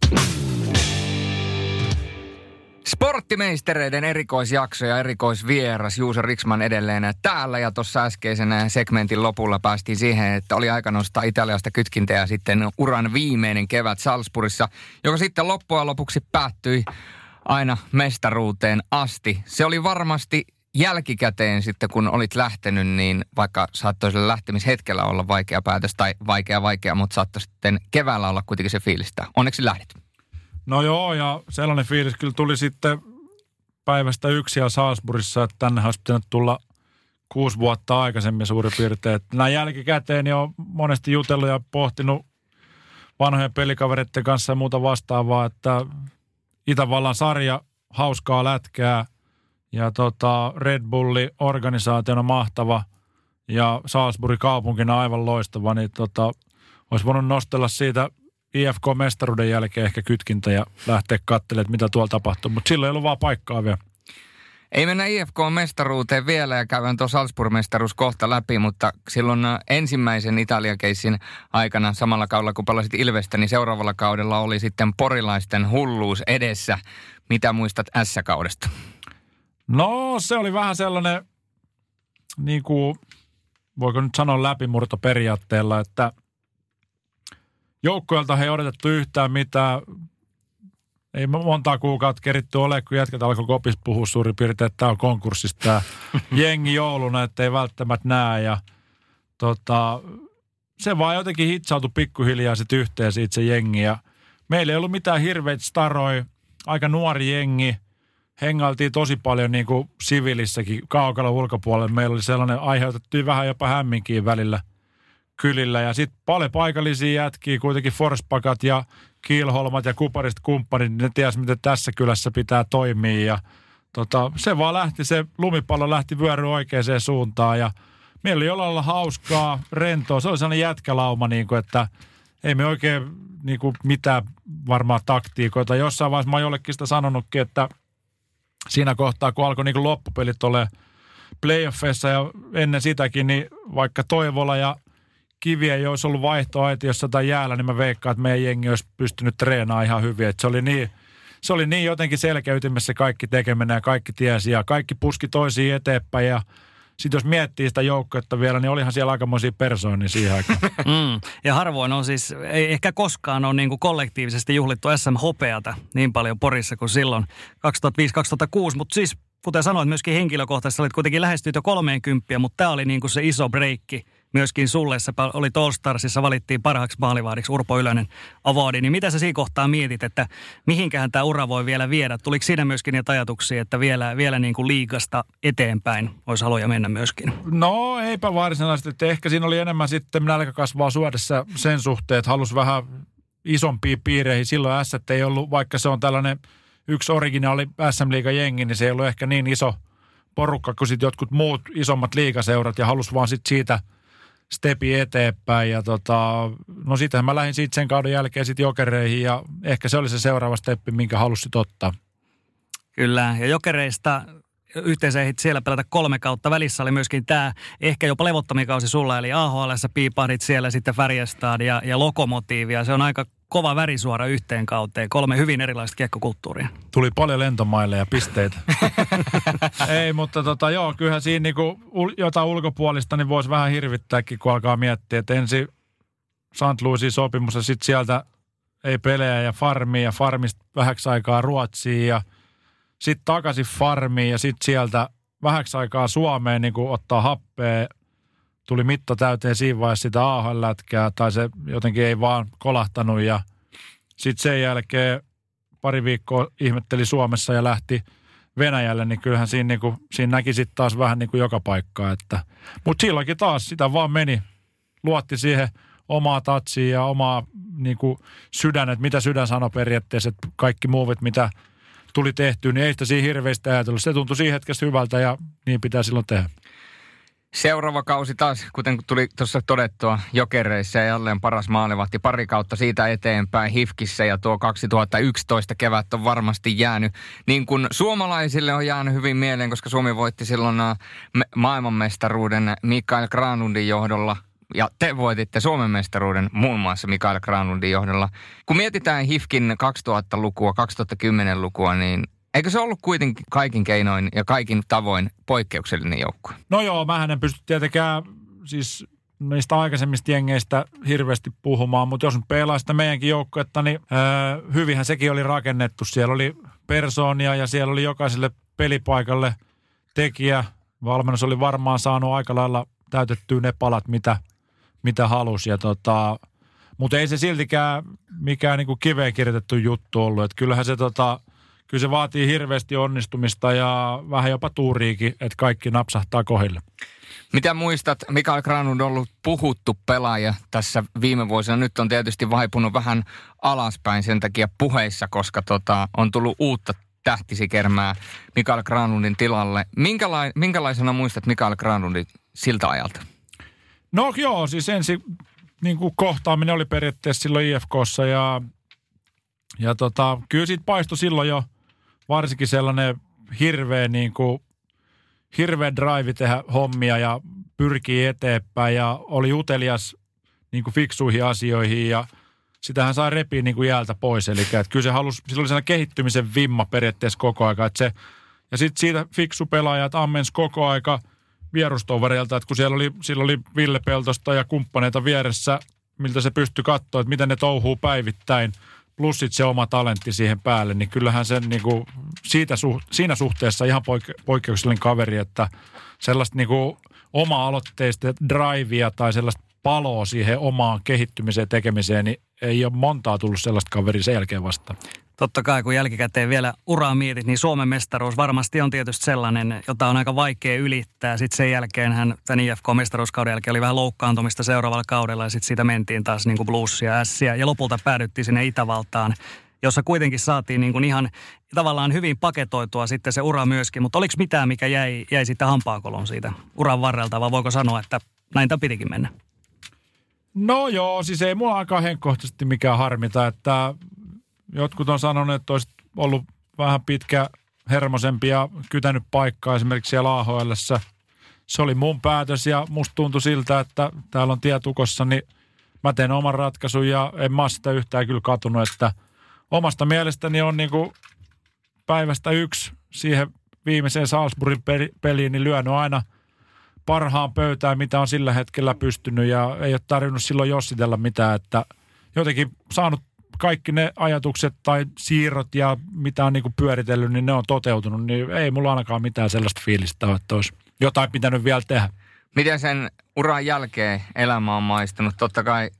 Sporttimeistereiden erikoisjakso ja erikoisvieras Juuso Riksman edelleen täällä ja tuossa äskeisen segmentin lopulla päästiin siihen, että oli aika nostaa Italiasta kytkintä ja sitten uran viimeinen kevät Salzburgissa, joka sitten loppujen lopuksi päättyi aina mestaruuteen asti. Se oli varmasti jälkikäteen sitten, kun olit lähtenyt, niin vaikka saattoi sillä lähtemishetkellä olla vaikea päätös tai vaikea vaikea, mutta saattoi sitten keväällä olla kuitenkin se fiilistä. Onneksi lähdit. No joo, ja sellainen fiilis kyllä tuli sitten päivästä yksi ja Salzburgissa, että tänne olisi pitänyt tulla kuusi vuotta aikaisemmin suurin piirtein. Että näin jälkikäteen niin on monesti jutellut ja pohtinut vanhojen pelikavereiden kanssa ja muuta vastaavaa, että Itävallan sarja, hauskaa lätkää ja tota Red Bulli organisaationa mahtava ja Salzburgin kaupunkina aivan loistava, niin tota, olisi voinut nostella siitä IFK-mestaruuden jälkeen ehkä kytkintä ja lähteä katselemaan, mitä tuolla tapahtuu. Mutta silloin ei ollut vaan paikkaa vielä. Ei mennä IFK-mestaruuteen vielä ja käydään tuo Salzburg-mestaruus kohta läpi, mutta silloin äh, ensimmäisen Italia-keissin aikana samalla kaudella, kun palasit Ilvestä, niin seuraavalla kaudella oli sitten porilaisten hulluus edessä. Mitä muistat S-kaudesta? No se oli vähän sellainen, niin kuin, voiko nyt sanoa läpimurto periaatteella, että – joukkueelta he ei odotettu yhtään mitään. Ei montaa kuukautta keritty ole, kun jätkät alkoi kopis puhua suurin piirtein, että tämä on konkurssista jengi jouluna, että ei välttämättä näe. Ja tota, se vaan jotenkin hitsautui pikkuhiljaa sitten yhteen siitä se jengi. Ja meillä ei ollut mitään hirveitä staroja, aika nuori jengi. Hengailtiin tosi paljon niin kuin sivilissäkin kaukalla ulkopuolella. Meillä oli sellainen, aiheutettiin vähän jopa hämminkin välillä – kylillä. Ja sitten paljon paikallisia jätkiä, kuitenkin Forspakat ja Kiilholmat ja Kuparist kumppanit, ne ties miten tässä kylässä pitää toimia. Ja tota, se vaan lähti, se lumipallo lähti vyöry oikeaan suuntaan ja meillä oli jollain hauskaa, rentoa. Se oli sellainen jätkälauma, niin kuin, että ei me oikein niin kuin mitään varmaan taktiikoita. Jossain vaiheessa mä jollekin sitä sanonutkin, että siinä kohtaa, kun alkoi niin loppupelit ole playoffeissa ja ennen sitäkin, niin vaikka Toivola ja kiviä ei olisi ollut vaihtoaitiossa tai jäällä, niin mä veikkaan, että meidän jengi olisi pystynyt treenaamaan ihan hyvin. Että se oli niin, se oli niin jotenkin selkeytymessä kaikki tekeminen ja kaikki tiesi ja kaikki puski toisiin eteenpäin ja sitten jos miettii sitä joukkuetta vielä, niin olihan siellä aikamoisia persoonia siihen aikaan. Mm. Ja harvoin on siis, ei ehkä koskaan ole niin kuin kollektiivisesti juhlittu SM-hopeata niin paljon Porissa kuin silloin 2005-2006, mutta siis kuten sanoit, myöskin henkilökohtaisesti olit kuitenkin lähestynyt jo 30, mutta tämä oli niin kuin se iso breikki myöskin sulle. Sä oli All Starsissa, valittiin parhaaksi maalivahdiksi Urpo Ylönen awardi. Niin mitä sä siinä kohtaa mietit, että mihinkähän tämä ura voi vielä viedä? Tuliko siinä myöskin niitä ajatuksia, että vielä, vielä niin kuin liikasta eteenpäin olisi haluja mennä myöskin? No eipä varsinaisesti. Että ehkä siinä oli enemmän sitten nälkä kasvaa suodessa sen suhteen, että halusi vähän isompiin piireihin. Silloin S ei ollut, vaikka se on tällainen yksi originaali SM Liiga jengi, niin se ei ollut ehkä niin iso porukka kuin sitten jotkut muut isommat liigaseurat ja halusi vaan sit siitä stepi eteenpäin. Ja tota, no sittenhän mä lähdin sitten sen kauden jälkeen sitten jokereihin ja ehkä se oli se seuraava steppi, minkä halusit ottaa. Kyllä, ja jokereista yhteensä ehdit siellä pelata kolme kautta. Välissä oli myöskin tämä ehkä jopa levottomia kausi sulla, eli AHL piipahdit siellä sitten Färjestad ja, ja Lokomotiivia. Se on aika kova värisuora yhteen kauteen. Kolme hyvin erilaista kiekkokulttuuria. Tuli paljon lentomaille ja pisteitä. Ei, mutta tota, joo, kyllähän siinä niinku, jotain ulkopuolista niin voisi vähän hirvittääkin, kun alkaa miettiä, että ensin St. Louisin sopimus ja sitten sieltä ei pelejä ja farmia ja farmista vähäksi aikaa Ruotsiin ja sitten takaisin farmiin ja sitten sieltä vähäksi aikaa Suomeen niin ottaa happea tuli mitta täyteen siinä vaiheessa sitä AHL-lätkää, tai se jotenkin ei vaan kolahtanut, ja sitten sen jälkeen pari viikkoa ihmetteli Suomessa ja lähti Venäjälle, niin kyllähän siinä, niin kuin, siinä näki sitten taas vähän niin kuin joka paikkaa. Että, mutta silloinkin taas sitä vaan meni, luotti siihen omaa tatsiin ja omaa niin kuin sydän, että mitä sydän sanoi periaatteessa, että kaikki muuvit, mitä tuli tehtyä, niin ei sitä siinä hirveästi ajatellut. Se tuntui siinä hetkessä hyvältä ja niin pitää silloin tehdä. Seuraava kausi taas, kuten tuli tuossa todettua, jokereissa ja jälleen paras maalivahti pari kautta siitä eteenpäin Hifkissä ja tuo 2011 kevät on varmasti jäänyt. Niin kuin suomalaisille on jäänyt hyvin mieleen, koska Suomi voitti silloin äh, maailmanmestaruuden Mikael Granlundin johdolla ja te voititte Suomen mestaruuden muun muassa Mikael Granlundin johdolla. Kun mietitään HIFKin 2000-lukua, 2010-lukua, niin Eikö se ollut kuitenkin kaikin keinoin ja kaikin tavoin poikkeuksellinen joukkue? No joo, mä en pysty tietenkään siis niistä aikaisemmista jengeistä hirveästi puhumaan, mutta jos nyt pelaa sitä meidänkin joukkuetta, niin öö, hyvinhän sekin oli rakennettu. Siellä oli persoonia ja siellä oli jokaiselle pelipaikalle tekijä. Valmennus oli varmaan saanut aika lailla täytettyä ne palat, mitä, mitä halusi. Ja tota, mutta ei se siltikään mikään niinku kiveen kirjoitettu juttu ollut. Et kyllähän se tota, kyllä se vaatii hirveästi onnistumista ja vähän jopa tuuriikin, että kaikki napsahtaa kohille. Mitä muistat, Mikael Granlund on ollut puhuttu pelaaja tässä viime vuosina. Nyt on tietysti vaipunut vähän alaspäin sen takia puheissa, koska tota, on tullut uutta tähtisikermää Mikael Granlundin tilalle. Minkälai, minkälaisena muistat Mikael Granlundin siltä ajalta? No joo, siis ensi niin kuin kohtaaminen oli periaatteessa silloin IFKssa ja, ja tota, kyllä siitä paistui silloin jo – varsinkin sellainen hirveä, niin kuin, hirveä drive tehdä hommia ja pyrkii eteenpäin ja oli utelias niin kuin fiksuihin asioihin ja sitähän sai repiä niin kuin jäältä pois. Eli että kyllä se halusi, sillä oli sellainen kehittymisen vimma periaatteessa koko aika. Että se, ja sitten siitä fiksu pelaajat ammens koko aika vierustovereilta, että kun siellä oli, siellä oli Ville Peltosta ja kumppaneita vieressä, miltä se pystyi katsoa, että miten ne touhuu päivittäin – plus sit se oma talentti siihen päälle, niin kyllähän sen niin kuin siitä siinä suhteessa ihan poike, poikkeuksellinen kaveri, että sellaista niin kuin oma-aloitteista drivea tai sellaista paloa siihen omaan kehittymiseen tekemiseen, niin ei ole montaa tullut sellaista kaveria sen jälkeen vasta. Totta kai, kun jälkikäteen vielä uraa mietit, niin Suomen mestaruus varmasti on tietysti sellainen, jota on aika vaikea ylittää. Sitten sen jälkeen hän tämän IFK-mestaruuskauden jälkeen oli vähän loukkaantumista seuraavalla kaudella ja sitten siitä mentiin taas niin kuin bluesia ässiä ja lopulta päädyttiin sinne Itävaltaan jossa kuitenkin saatiin niin kuin ihan tavallaan hyvin paketoitua sitten se ura myöskin. Mutta oliko mitään, mikä jäi, jäi sitten hampaakolon siitä uran varrelta, vai voiko sanoa, että näin tämä pitikin mennä? No joo, siis ei mulla aika henkkohtaisesti mikään harmita, että jotkut on sanonut, että olisi ollut vähän pitkä hermosempi ja kytänyt paikkaa esimerkiksi siellä AHL. Se oli mun päätös ja musta tuntui siltä, että täällä on tietukossa, niin mä teen oman ratkaisun ja en mä sitä yhtään kyllä katunut, että omasta mielestäni on niin kuin päivästä yksi siihen viimeiseen Salzburgin peliin, niin lyönyt aina parhaan pöytään, mitä on sillä hetkellä pystynyt ja ei ole tarvinnut silloin jossitella mitään, että jotenkin saanut kaikki ne ajatukset tai siirrot ja mitä on niinku pyöritellyt, niin ne on toteutunut, niin ei mulla ainakaan mitään sellaista fiilistä ole, että olisi jotain pitänyt vielä tehdä. Miten sen uran jälkeen elämä on maistunut? Totta kai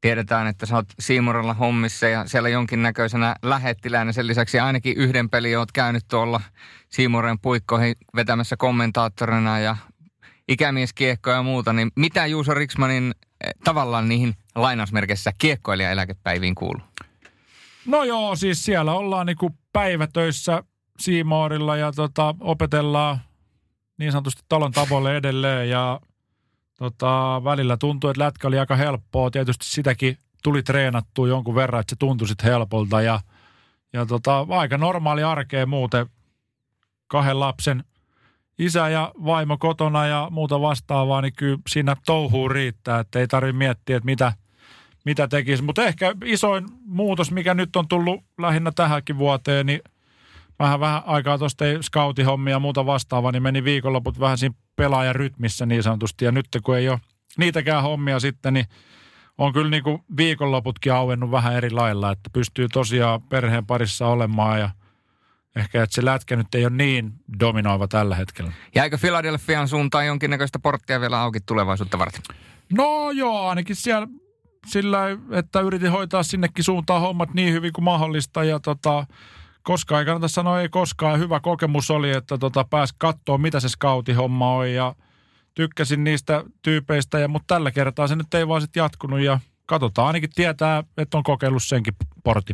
tiedetään, että sä oot Siimurilla hommissa ja siellä jonkinnäköisenä lähettiläänä. Sen lisäksi ainakin yhden pelin oot käynyt tuolla Siimuren puikkoihin vetämässä kommentaattorina ja ikämieskiekkoja ja muuta. Niin mitä Juuso Riksmanin eh, tavallaan niihin lainausmerkeissä kiekkoilijaeläkepäiviin kuuluu? No joo, siis siellä ollaan niinku päivätöissä Siimoorilla ja tota, opetellaan niin sanotusti talon tavoille edelleen ja tota, välillä tuntui, että lätkä oli aika helppoa. Tietysti sitäkin tuli treenattua jonkun verran, että se tuntui sitten helpolta ja, ja tota, aika normaali arkea muuten kahden lapsen isä ja vaimo kotona ja muuta vastaavaa, niin kyllä siinä touhuu riittää, että ei tarvitse miettiä, että mitä, mitä tekisi. Mutta ehkä isoin muutos, mikä nyt on tullut lähinnä tähänkin vuoteen, niin vähän, vähän aikaa tuosta ei scoutihommia ja muuta vastaavaa, niin meni viikonloput vähän siinä pelaajarytmissä niin sanotusti. Ja nyt kun ei ole niitäkään hommia sitten, niin on kyllä niin kuin viikonloputkin auennut vähän eri lailla, että pystyy tosiaan perheen parissa olemaan ja ehkä, että se lätkä nyt ei ole niin dominoiva tällä hetkellä. Jäikö Philadelphian suuntaan jonkinnäköistä porttia vielä auki tulevaisuutta varten? No joo, ainakin siellä sillä, että yritin hoitaa sinnekin suuntaan hommat niin hyvin kuin mahdollista ja tota, koskaan ei kannata sanoa ei koskaan. Hyvä kokemus oli, että tota, pääsi katsoa, mitä se scoutihomma on ja tykkäsin niistä tyypeistä, ja, mutta tällä kertaa se nyt ei vaan sitten jatkunut ja katsotaan ainakin tietää, että on kokeillut senkin portti.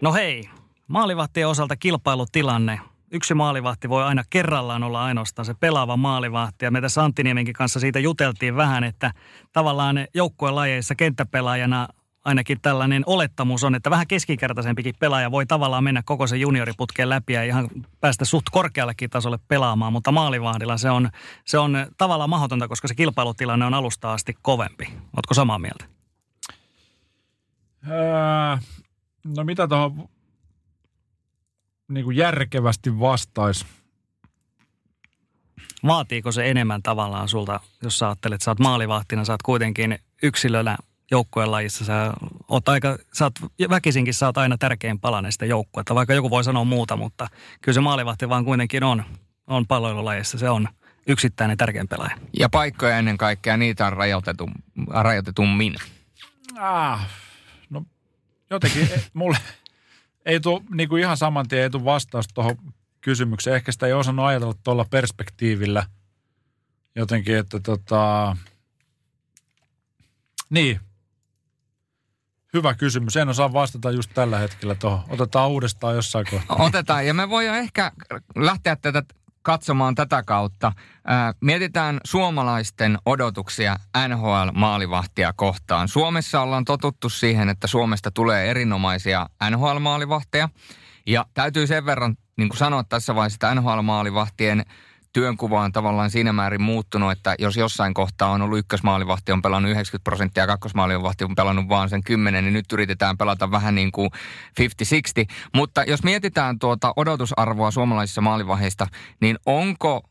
No hei, maalivahtien osalta kilpailutilanne. Yksi maalivahti voi aina kerrallaan olla ainoastaan se pelaava maalivahti. Ja me tässä Antti kanssa siitä juteltiin vähän, että tavallaan joukkueen lajeissa kenttäpelaajana ainakin tällainen olettamus on, että vähän keskinkertaisempikin pelaaja voi tavallaan mennä koko sen junioriputken läpi ja ihan päästä suht korkeallekin tasolle pelaamaan, mutta maalivahdilla se on, se on tavallaan mahdotonta, koska se kilpailutilanne on alusta asti kovempi. Oletko samaa mieltä? Öö, no mitä tuohon niin kuin järkevästi vastaisi? Vaatiiko se enemmän tavallaan sulta, jos sä ajattelet, että sä oot maalivahtina, sä oot kuitenkin yksilönä joukkueen lajissa sä oot aika, sä oot, väkisinkin sä oot aina tärkein palanen sitä joukkuetta, vaikka joku voi sanoa muuta, mutta kyllä se maalivahti vaan kuitenkin on, on palloilulajissa, se on yksittäinen tärkein pelaaja. Ja paikkoja ennen kaikkea, niitä on rajoitetun, rajoitetummin. Ah, no jotenkin e, mulle ei tule niin kuin ihan saman tien ei tule vastaus tuohon kysymykseen. Ehkä sitä ei osannut ajatella tuolla perspektiivillä jotenkin, että tota, niin, Hyvä kysymys. En osaa vastata just tällä hetkellä tuohon. Otetaan uudestaan jossain kohtaa. Otetaan. Ja me voidaan ehkä lähteä tätä katsomaan tätä kautta. Ää, mietitään suomalaisten odotuksia NHL-maalivahtia kohtaan. Suomessa ollaan totuttu siihen, että Suomesta tulee erinomaisia NHL-maalivahteja. Ja täytyy sen verran niin kuin sanoa tässä vaiheessa, että NHL-maalivahtien – työnkuva on tavallaan siinä määrin muuttunut, että jos jossain kohtaa on ollut ykkösmaalivahti on pelannut 90 prosenttia kakkosmaalivahti on pelannut vaan sen 10, niin nyt yritetään pelata vähän niin kuin 50-60. Mutta jos mietitään tuota odotusarvoa suomalaisissa maalivahdeista, niin onko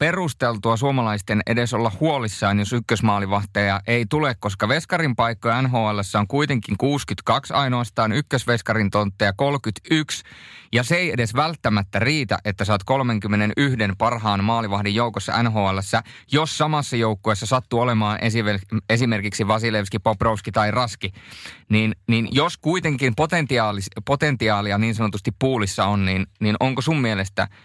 perusteltua suomalaisten edes olla huolissaan, jos ykkösmaalivahteja ei tule, koska veskarin paikkoja NHL on kuitenkin 62 ainoastaan, ykkösveskarin tontteja 31, ja se ei edes välttämättä riitä, että saat 31 parhaan maalivahdin joukossa NHL, jos samassa joukkueessa sattuu olemaan esimerkiksi Vasilevski, Poprovski tai Raski, niin, niin jos kuitenkin potentiaalia niin sanotusti puulissa on, niin, niin onko sun mielestä –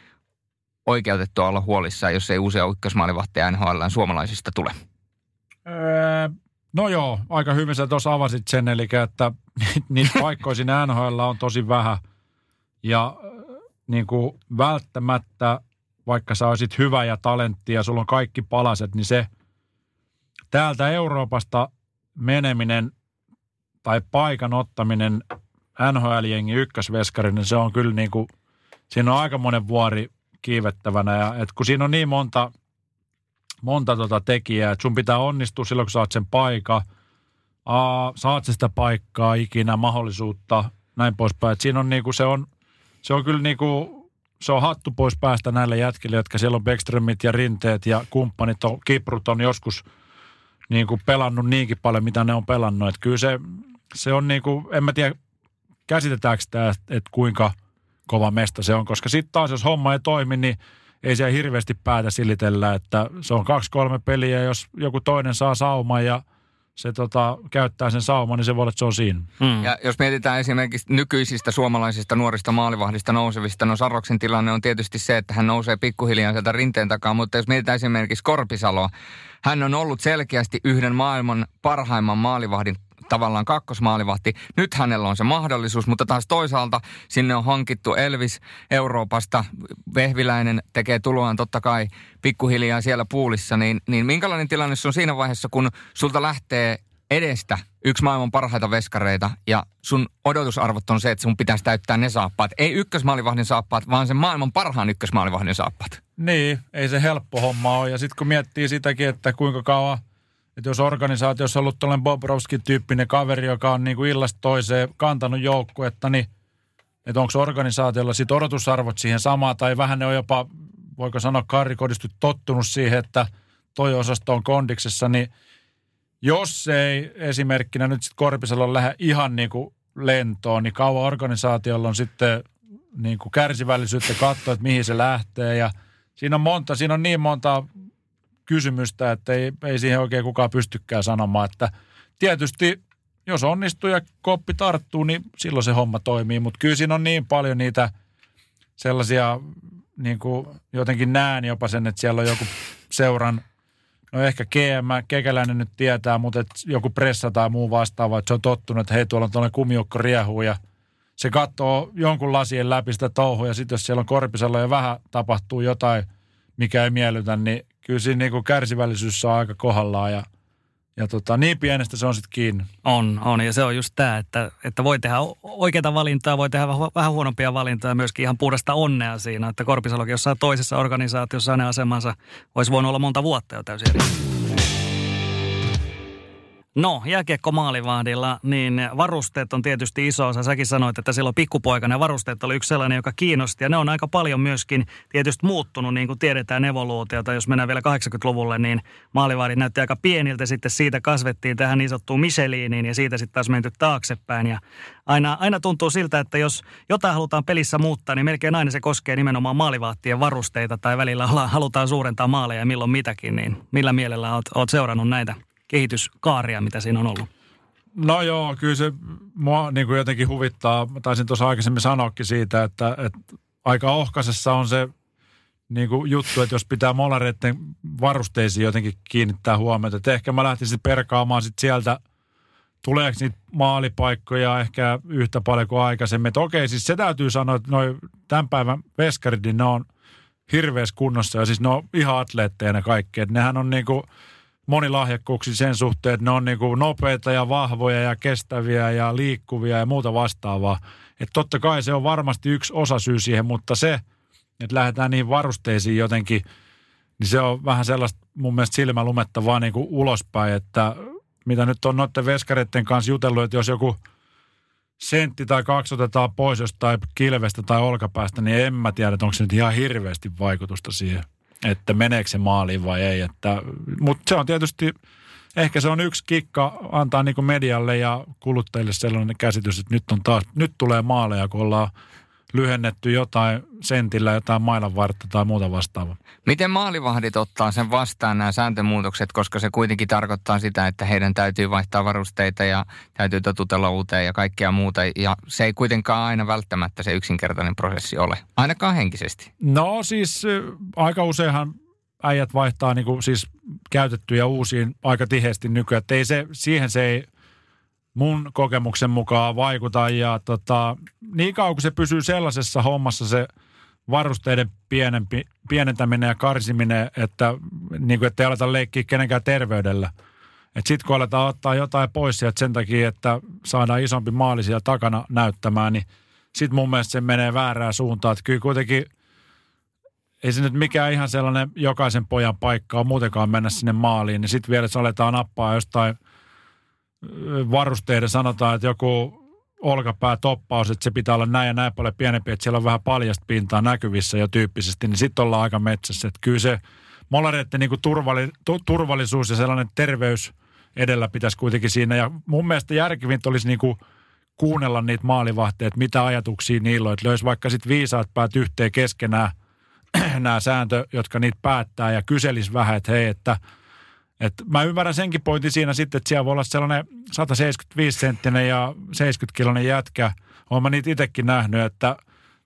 oikeutettua olla huolissaan, jos ei uusia ykkösmaalivahteja NHL suomalaisista tule? Öö, no joo, aika hyvin sä tuossa avasit sen, eli että niitä paikkoja siinä NHL on tosi vähän. Ja niin kuin välttämättä, vaikka sä olisit hyvä ja talentti ja sulla on kaikki palaset, niin se täältä Euroopasta meneminen tai paikan ottaminen NHL-jengi ykkösveskarinen, niin se on kyllä niin kuin, siinä on aika monen vuori kiivettävänä. Ja, et kun siinä on niin monta, monta tota tekijää, että sun pitää onnistua silloin, kun saat sen paikan. A, saat sitä paikkaa ikinä, mahdollisuutta, näin poispäin. Et siinä on niinku, se on, se on kyllä niinku, se on hattu pois päästä näille jätkille, jotka siellä on Beckströmit ja Rinteet ja kumppanit, on, Kiprut on joskus niin kuin pelannut niinkin paljon, mitä ne on pelannut. Että kyllä se, se on niin kuin, en mä tiedä, käsitetäänkö tämä, että kuinka kova mesta se on, koska sitten taas, jos homma ei toimi, niin ei siellä hirveästi päätä silitellä, että se on kaksi-kolme peliä, jos joku toinen saa sauman ja se tota, käyttää sen sauman, niin se voi olla, että se on siinä. Mm. Ja jos mietitään esimerkiksi nykyisistä suomalaisista nuorista maalivahdista nousevista, no Sarroksen tilanne on tietysti se, että hän nousee pikkuhiljaa sieltä rinteen takaa, mutta jos mietitään esimerkiksi Korpisaloa, hän on ollut selkeästi yhden maailman parhaimman maalivahdin tavallaan kakkosmaalivahti. Nyt hänellä on se mahdollisuus, mutta taas toisaalta sinne on hankittu Elvis Euroopasta. Vehviläinen tekee tuloaan totta kai pikkuhiljaa siellä puulissa. Niin, niin minkälainen tilanne on siinä vaiheessa, kun sulta lähtee edestä yksi maailman parhaita veskareita ja sun odotusarvot on se, että sun pitäisi täyttää ne saappaat. Ei ykkösmaalivahdin saappaat, vaan sen maailman parhaan ykkösmaalivahdin saappaat. Niin, ei se helppo homma ole. Ja sitten kun miettii sitäkin, että kuinka kauan – että jos organisaatiossa on ollut tällainen Bobrovski-tyyppinen kaveri, joka on niin kuin illasta toiseen kantanut joukkuetta, niin että onko organisaatiolla sit odotusarvot siihen samaa, tai vähän ne on jopa, voiko sanoa karikodisti tottunut siihen, että toi osasto on kondiksessa, niin jos ei esimerkkinä nyt sitten Korpisella lähde ihan niin kuin lentoon, niin kauan organisaatiolla on sitten niin kuin kärsivällisyyttä katsoa, että mihin se lähtee. Ja siinä on monta, siinä on niin monta kysymystä, että ei, ei siihen oikein kukaan pystykään sanomaan, että tietysti jos onnistuu ja koppi tarttuu, niin silloin se homma toimii, mutta kyllä siinä on niin paljon niitä sellaisia, niin kuin jotenkin näen jopa sen, että siellä on joku seuran, no ehkä GM, kekäläinen nyt tietää, mutta että joku pressa tai muu vastaava, että se on tottunut, että hei tuolla on tuollainen kumiukko riehuu ja se katsoo jonkun lasien läpi sitä touhua ja sitten jos siellä on korpisella ja vähän tapahtuu jotain, mikä ei miellytä, niin kyllä siinä niin kärsivällisyys on aika kohdallaan ja, ja tota, niin pienestä se on sitten kiinni. On, on ja se on just tämä, että, että voi tehdä oikeita valintoja, voi tehdä vähän huonompia valintoja myöskin ihan puhdasta onnea siinä, että Korpisalokin jossain toisessa organisaatiossa hänen asemansa olisi voinut olla monta vuotta jo täysin eri. No, jääkiekko maalivahdilla, niin varusteet on tietysti iso osa. Säkin sanoit, että silloin pikkupoikana varusteet oli yksi sellainen, joka kiinnosti. Ja ne on aika paljon myöskin tietysti muuttunut, niin kuin tiedetään evoluutiota. Jos mennään vielä 80-luvulle, niin maalivahdit näytti aika pieniltä. Sitten siitä kasvettiin tähän niin sanottuun Micheliiniin ja siitä sitten taas menty taaksepäin. Ja aina, aina tuntuu siltä, että jos jotain halutaan pelissä muuttaa, niin melkein aina se koskee nimenomaan maalivahtien varusteita tai välillä halutaan suurentaa maaleja milloin mitäkin. Niin millä mielellä oot, oot seurannut näitä? Kehityskaaria, mitä siinä on ollut? No joo, kyllä se mua niin kuin jotenkin huvittaa. Mä taisin tuossa aikaisemmin sanoakin siitä, että, että aika ohkaisessa on se niin kuin juttu, että jos pitää molareiden varusteisiin jotenkin kiinnittää huomiota. Että ehkä mä lähtisin perkaamaan sit sieltä, tuleeko niitä maalipaikkoja ehkä yhtä paljon kuin aikaisemmin. Että okei, siis se täytyy sanoa, että noin tämän päivän veskarit, niin ne on hirveässä kunnossa ja siis ne on ihan atleetteja ne kaikki. Että nehän on niin kuin – monilahjakkuuksia sen suhteen, että ne on niin kuin nopeita ja vahvoja ja kestäviä ja liikkuvia ja muuta vastaavaa. Että totta kai se on varmasti yksi osa syy siihen, mutta se, että lähdetään niihin varusteisiin jotenkin, niin se on vähän sellaista mun mielestä silmälumetta vaan niin kuin ulospäin, että mitä nyt on noiden veskareiden kanssa jutellut, että jos joku sentti tai kaksi otetaan pois jostain kilvestä tai olkapäästä, niin en mä tiedä, että onko se nyt ihan hirveästi vaikutusta siihen että meneekö se maaliin vai ei. Että, mutta se on tietysti, ehkä se on yksi kikka antaa niin kuin medialle ja kuluttajille sellainen käsitys, että nyt, on taas, nyt tulee maaleja, kun ollaan lyhennetty jotain sentillä, jotain mailan vartta tai muuta vastaavaa. Miten maalivahdit ottaa sen vastaan nämä sääntömuutokset, koska se kuitenkin tarkoittaa sitä, että heidän täytyy vaihtaa varusteita ja täytyy totutella uuteen ja kaikkea muuta. Ja se ei kuitenkaan aina välttämättä se yksinkertainen prosessi ole, ainakaan henkisesti. No siis aika useinhan äijät vaihtaa niin kuin, siis käytettyjä uusiin aika tiheesti nykyään. Että ei se, siihen se ei mun kokemuksen mukaan vaikuta. Ja tota, niin kauan kuin se pysyy sellaisessa hommassa se varusteiden pienempi, pienentäminen ja karsiminen, että, niin kuin, että ei aleta leikkiä kenenkään terveydellä. Että sitten kun aletaan ottaa jotain pois sieltä sen takia, että saadaan isompi maali siellä takana näyttämään, niin sitten mun mielestä se menee väärään suuntaan. Että kyllä kuitenkin ei se nyt mikään ihan sellainen jokaisen pojan paikka on muutenkaan mennä sinne maaliin, niin sitten vielä, että aletaan nappaa jostain varusteiden sanotaan, että joku olkapää toppaus, että se pitää olla näin ja näin paljon pienempi, että siellä on vähän paljasta pintaa näkyvissä jo tyyppisesti, niin sitten ollaan aika metsässä. Että kyllä se molareiden niin turvalli, tu, turvallisuus ja sellainen terveys edellä pitäisi kuitenkin siinä. Ja mun mielestä järkevintä olisi niin kuin kuunnella niitä maalivahteja, että mitä ajatuksia niillä on. Että löysi vaikka sitten viisaat päät yhteen keskenään nämä sääntö, jotka niitä päättää ja kyselisi vähän, että hei, että – et mä ymmärrän senkin pointin siinä sitten, että siellä voi olla sellainen 175 senttinen ja 70 kilonen jätkä. Olen mä niitä itsekin nähnyt, että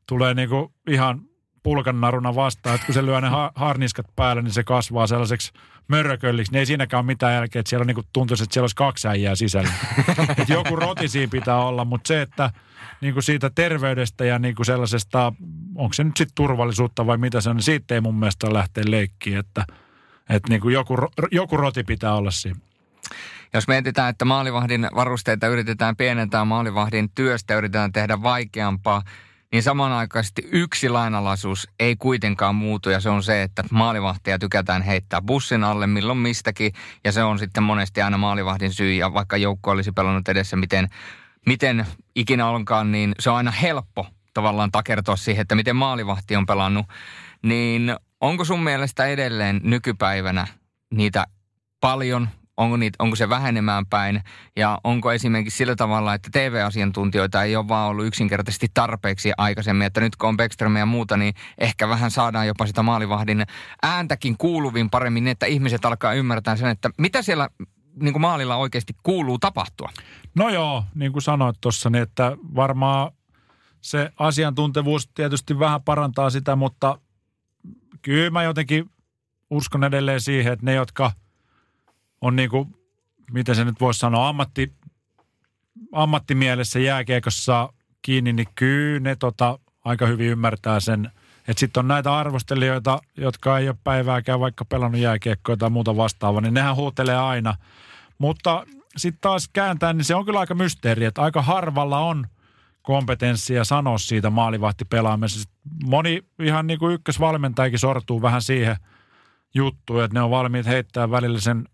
tulee niinku ihan pulkannaruna vastaan, että kun se lyö ne ha- harniskat päälle, niin se kasvaa sellaiseksi mörkölliksi. Niin ei siinäkään ole mitään jälkeen, että siellä on niinku, tuntuisi, että siellä olisi kaksi äijää sisällä. että joku roti siinä pitää olla, mutta se, että niinku siitä terveydestä ja niinku sellaisesta, onko se nyt sitten turvallisuutta vai mitä se on, niin siitä ei mun mielestä lähteä leikkiin, että – että niin kuin joku, joku roti pitää olla siinä. Jos mietitään, että maalivahdin varusteita yritetään pienentää, maalivahdin työstä yritetään tehdä vaikeampaa, niin samanaikaisesti yksi lainalaisuus ei kuitenkaan muutu ja se on se, että maalivahtia tykätään heittää bussin alle milloin mistäkin ja se on sitten monesti aina maalivahdin syy ja vaikka joukko olisi pelannut edessä miten, miten ikinä onkaan, niin se on aina helppo tavallaan takertoa siihen, että miten maalivahti on pelannut, niin Onko sun mielestä edelleen nykypäivänä niitä paljon? Onko, niitä, onko se vähenemään päin? Ja onko esimerkiksi sillä tavalla, että TV-asiantuntijoita ei ole vaan ollut yksinkertaisesti tarpeeksi aikaisemmin, että nyt kun on Beckström ja muuta, niin ehkä vähän saadaan jopa sitä maalivahdin ääntäkin kuuluvin paremmin, niin että ihmiset alkaa ymmärtää sen, että mitä siellä niin kuin maalilla oikeasti kuuluu tapahtua? No joo, niin kuin sanoit tuossa, niin että varmaan se asiantuntevuus tietysti vähän parantaa sitä, mutta kyllä mä jotenkin uskon edelleen siihen, että ne, jotka on niin kuin, miten se nyt voisi sanoa, ammatti, ammattimielessä jääkiekossa kiinni, niin kyllä ne tota, aika hyvin ymmärtää sen. Että sitten on näitä arvostelijoita, jotka ei ole päivääkään vaikka pelannut jääkiekkoa tai muuta vastaavaa, niin nehän huutelee aina. Mutta sitten taas kääntää, niin se on kyllä aika mysteeri, että aika harvalla on – kompetenssia sanoa siitä maalivahtipelaamisesta. Moni ihan niin kuin ykkösvalmentajakin sortuu vähän siihen juttuun, että ne on valmiit heittää välillä sen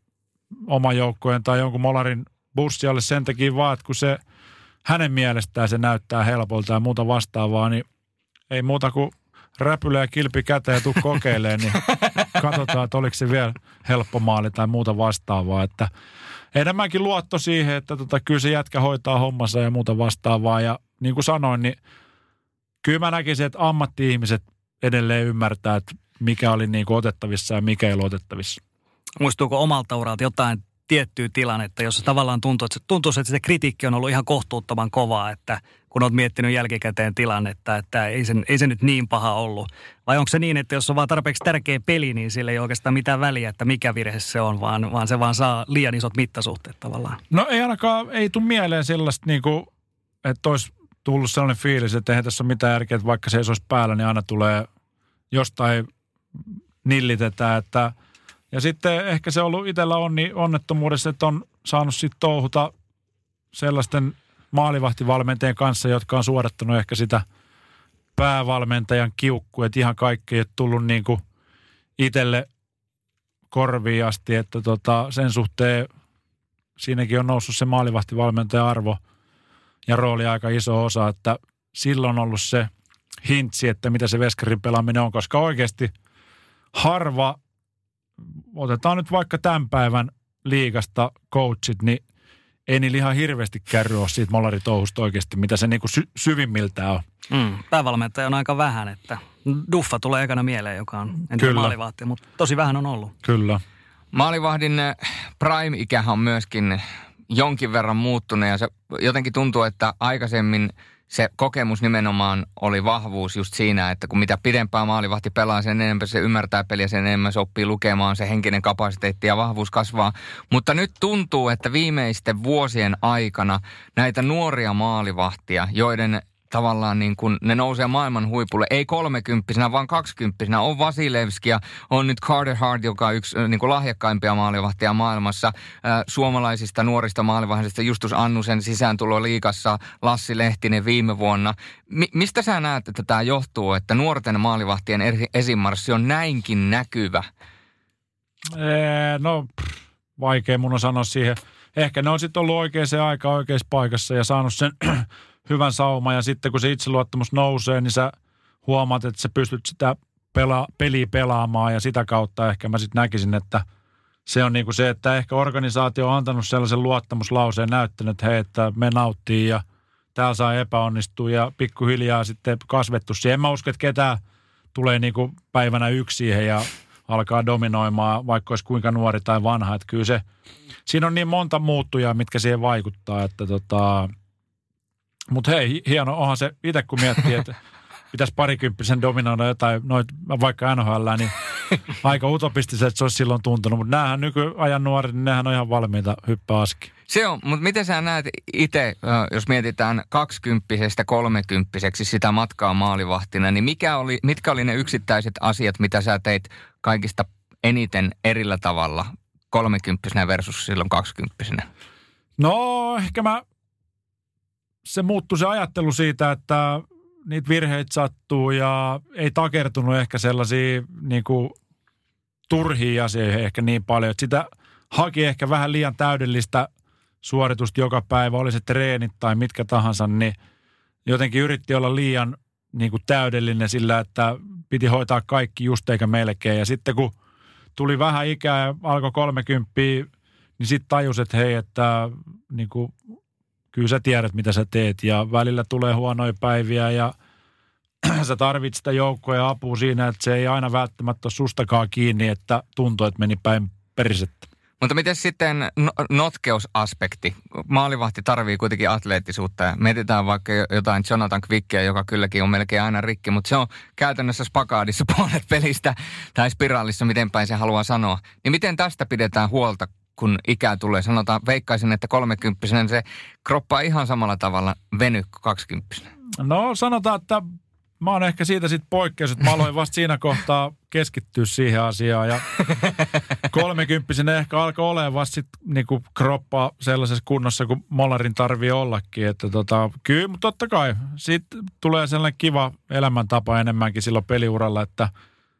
oman joukkojen tai jonkun molarin bussialle sen takia vaan, että kun se hänen mielestään se näyttää helpolta ja muuta vastaavaa, niin ei muuta kuin räpylä ja kilpi käteen ja tuu kokeilemaan, niin katsotaan, että oliko se vielä helppo maali tai muuta vastaavaa. Että enemmänkin luotto siihen, että tota, kyllä se jätkä hoitaa hommansa ja muuta vastaavaa. Ja niin kuin sanoin, niin kyllä mä näkisin, että ammatti-ihmiset edelleen ymmärtää, että mikä oli niin kuin otettavissa ja mikä ei ole otettavissa. Muistuuko omalta uralta jotain tiettyä tilannetta, jossa tavallaan tuntuu, että, tuntuu, että se kritiikki on ollut ihan kohtuuttoman kovaa, että kun olet miettinyt jälkikäteen tilannetta, että ei se, ei se nyt niin paha ollut. Vai onko se niin, että jos on vaan tarpeeksi tärkeä peli, niin sillä ei oikeastaan mitään väliä, että mikä virhe se on, vaan, vaan se vaan saa liian isot mittasuhteet tavallaan? No ei ainakaan, ei tule mieleen sellaista niin kuin, että olisi tullut sellainen fiilis, että eihän tässä ole mitään järkeä, että vaikka se ei olisi päällä, niin aina tulee jostain nillitetään, että ja sitten ehkä se on ollut itsellä onni, onnettomuudessa, että on saanut sitten touhuta sellaisten maalivahtivalmentajien kanssa, jotka on suodattanut ehkä sitä päävalmentajan kiukku, että ihan kaikki ei ole tullut niin kuin itselle korviin asti, että tota, sen suhteen siinäkin on noussut se maalivahtivalmentajan arvo – ja rooli aika iso osa, että silloin on ollut se hintsi, että mitä se veskarin pelaaminen on, koska oikeasti harva, otetaan nyt vaikka tämän päivän liigasta coachit, niin ei niillä ihan hirveästi kärry ole siitä molaritouhusta oikeasti, mitä se niinku sy- syvimmiltä on. Mm, päävalmentaja on aika vähän, että Duffa tulee ekana mieleen, joka on entinen maalivahti, mutta tosi vähän on ollut. Kyllä. Maalivahdin eh, prime-ikähän on myöskin jonkin verran muuttunut ja se jotenkin tuntuu, että aikaisemmin se kokemus nimenomaan oli vahvuus just siinä, että kun mitä pidempään maalivahti pelaa, sen enemmän se ymmärtää peliä, sen enemmän se oppii lukemaan, se henkinen kapasiteetti ja vahvuus kasvaa. Mutta nyt tuntuu, että viimeisten vuosien aikana näitä nuoria maalivahtia, joiden tavallaan niin kuin ne nousee maailman huipulle. Ei kolmekymppisenä, vaan kaksikymppisenä. On Vasilevski ja on nyt Carter Hart, joka on yksi niin kuin lahjakkaimpia maalivahtia maailmassa. Suomalaisista nuorista maalivahdista Justus Annusen sisääntulo liikassa, Lassi Lehtinen viime vuonna. Mi- mistä sä näet, että tämä johtuu, että nuorten maalivahtien esimarssi on näinkin näkyvä? No, vaikea mun on sanoa siihen. Ehkä ne on sitten ollut oikeaan aikaan oikeassa paikassa ja saanut sen hyvän sauman ja sitten kun se itseluottamus nousee, niin sä huomaat, että sä pystyt sitä pela, peliä pelaamaan ja sitä kautta ehkä mä sitten näkisin, että se on niin kuin se, että ehkä organisaatio on antanut sellaisen luottamuslauseen näyttänyt, että hei, että me nauttii ja täällä saa epäonnistua ja pikkuhiljaa sitten kasvettu siihen. En mä usko, että ketään tulee niin kuin päivänä yksi siihen ja alkaa dominoimaan, vaikka olisi kuinka nuori tai vanha. Että kyllä se, siinä on niin monta muuttujaa, mitkä siihen vaikuttaa, että tota, mutta hei, hieno, onhan se itse kun miettii, että pitäisi parikymppisen dominoida jotain, noit, vaikka NHL, niin aika utopistiset se olisi silloin tuntunut. Mutta näähän nykyajan nuoret, niin nehän on ihan valmiita hyppää aski. Se on, mutta miten sä näet itse, jos mietitään kaksikymppisestä kolmekymppiseksi sitä matkaa maalivahtina, niin mikä oli, mitkä oli ne yksittäiset asiat, mitä sä teit kaikista eniten erillä tavalla kolmekymppisenä versus silloin kaksikymppisenä? No ehkä mä, se muuttui se ajattelu siitä, että niitä virheitä sattuu ja ei takertunut ehkä sellaisia niin kuin, turhia asioihin ehkä niin paljon, että sitä haki ehkä vähän liian täydellistä suoritusta joka päivä, oli se treenit tai mitkä tahansa, niin jotenkin yritti olla liian niin kuin täydellinen sillä, että piti hoitaa kaikki just eikä melkein. Ja sitten kun tuli vähän ikää ja alkoi 30, niin sitten tajus, että hei, että niin kuin, kyllä sä tiedät, mitä sä teet. Ja välillä tulee huonoja päiviä ja sä tarvitset sitä joukkoa ja apua siinä, että se ei aina välttämättä ole sustakaan kiinni, että tuntuu, että meni päin perisettä. Mutta miten sitten no, notkeusaspekti? Maalivahti tarvii kuitenkin atleettisuutta mietitään vaikka jotain Jonathan Quickia, joka kylläkin on melkein aina rikki, mutta se on käytännössä spakaadissa puolet pelistä tai spiraalissa, miten päin se haluaa sanoa. Niin miten tästä pidetään huolta, kun ikää tulee? Sanotaan, veikkaisin, että kolmekymppisen se kroppa ihan samalla tavalla veny kuin kaksikymppisenä. No sanotaan, että mä oon ehkä siitä sitten poikkeus, että mä aloin vasta siinä kohtaa keskittyä siihen asiaan. Ja kolmekymppisenä ehkä alkoi olemaan vasta sit niinku kroppa sellaisessa kunnossa, kuin Mollarin tarvii ollakin. Että tota, kyllä, mutta totta kai. Siitä tulee sellainen kiva elämäntapa enemmänkin silloin peliuralla, että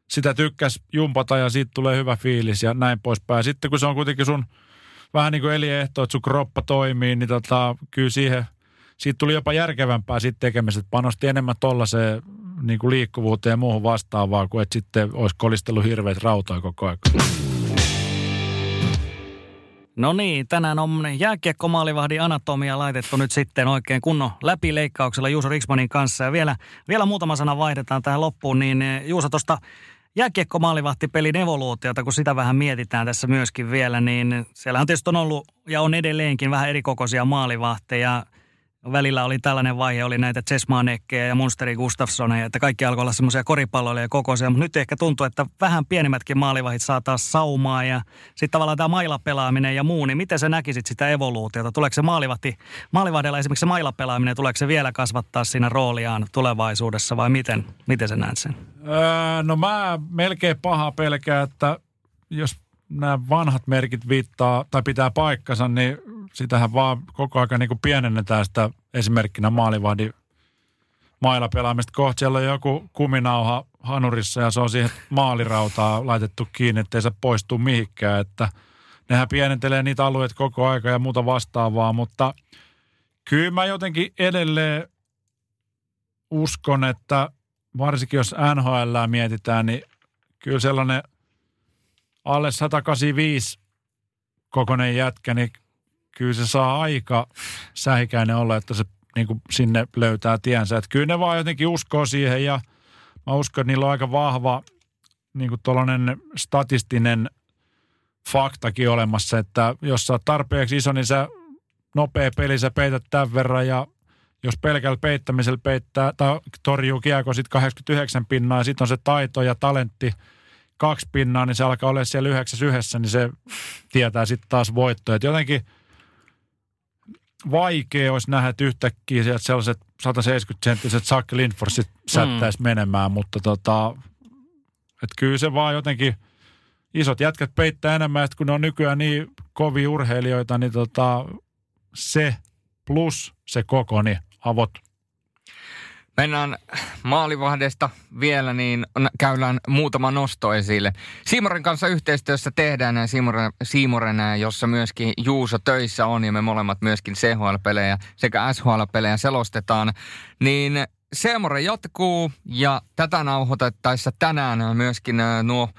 sitä tykkäs jumpata ja siitä tulee hyvä fiilis ja näin poispäin. Sitten kun se on kuitenkin sun vähän niin kuin eliehto, että sun kroppa toimii, niin tota, kyllä siihen – siitä tuli jopa järkevämpää sitten tekemisestä. Panosti enemmän tollaiseen niin kuin liikkuvuuteen ja muuhun vastaavaa, kuin että sitten olisi kolistellut hirveät rautaa koko ajan. No niin, tänään on jääkiekkomaalivahdin anatomia laitettu nyt sitten oikein kunnon läpileikkauksella Juuso Riksmanin kanssa. Ja vielä, vielä muutama sana vaihdetaan tähän loppuun, niin eh, Juuso tuosta jääkiekko-maalivahtipelin evoluutiota, kun sitä vähän mietitään tässä myöskin vielä, niin siellä on tietysti ollut ja on edelleenkin vähän erikokoisia maalivahteja välillä oli tällainen vaihe, oli näitä Chesmanekkejä ja Munsteri Gustafssoneja, että kaikki alkoi olla semmoisia koripalloilijoja kokoisia, mutta nyt ehkä tuntuu, että vähän pienemmätkin maalivahit saa taas saumaa ja sitten tavallaan tämä mailapelaaminen ja muu, niin miten sä näkisit sitä evoluutiota? Tuleeko se maalivahti, maalivahdella esimerkiksi se mailapelaaminen, tuleeko se vielä kasvattaa siinä rooliaan tulevaisuudessa vai miten, miten sä näet sen? Öö, no mä melkein paha pelkää, että jos nämä vanhat merkit viittaa tai pitää paikkansa, niin sitähän vaan koko ajan niin pienennetään sitä esimerkkinä maalivahdin mailla pelaamista. Kohta siellä on joku kuminauha hanurissa ja se on siihen maalirautaa laitettu kiinni, ettei se poistu mihinkään. Että nehän pienentelee niitä alueita koko aika ja muuta vastaavaa, mutta kyllä mä jotenkin edelleen uskon, että varsinkin jos NHL mietitään, niin kyllä sellainen alle 185 kokoinen jätkä, niin kyllä se saa aika säikäinen olla, että se niin kuin sinne löytää tiensä. Että kyllä ne vaan jotenkin uskoo siihen ja mä uskon, että niillä on aika vahva niin kuin statistinen faktakin olemassa, että jos sä oot tarpeeksi iso, niin sä nopea peli, sä peität tämän verran ja jos pelkällä peittämisellä peittää tai torjuu kiekko sitten 89 pinnaa ja sitten on se taito ja talentti kaksi pinnaa, niin se alkaa olla siellä yhdeksäs yhdessä, niin se tietää sitten taas voittoja. jotenkin – vaikea olisi nähdä, että yhtäkkiä sieltä sellaiset 170-senttiset Sack Lindforsit sättäisi mm. menemään, mutta tota, että kyllä se vaan jotenkin isot jätkät peittää enemmän, että kun ne on nykyään niin kovia urheilijoita, niin tota, se plus se koko, niin avot Mennään maalivahdesta vielä, niin käydään muutama nosto esille. Siimoren kanssa yhteistyössä tehdään näin Siimoren, Siimoren, jossa myöskin Juuso töissä on ja me molemmat myöskin CHL-pelejä sekä SHL-pelejä selostetaan. Niin Seemore jatkuu ja tätä nauhoitettaessa tänään myöskin nuo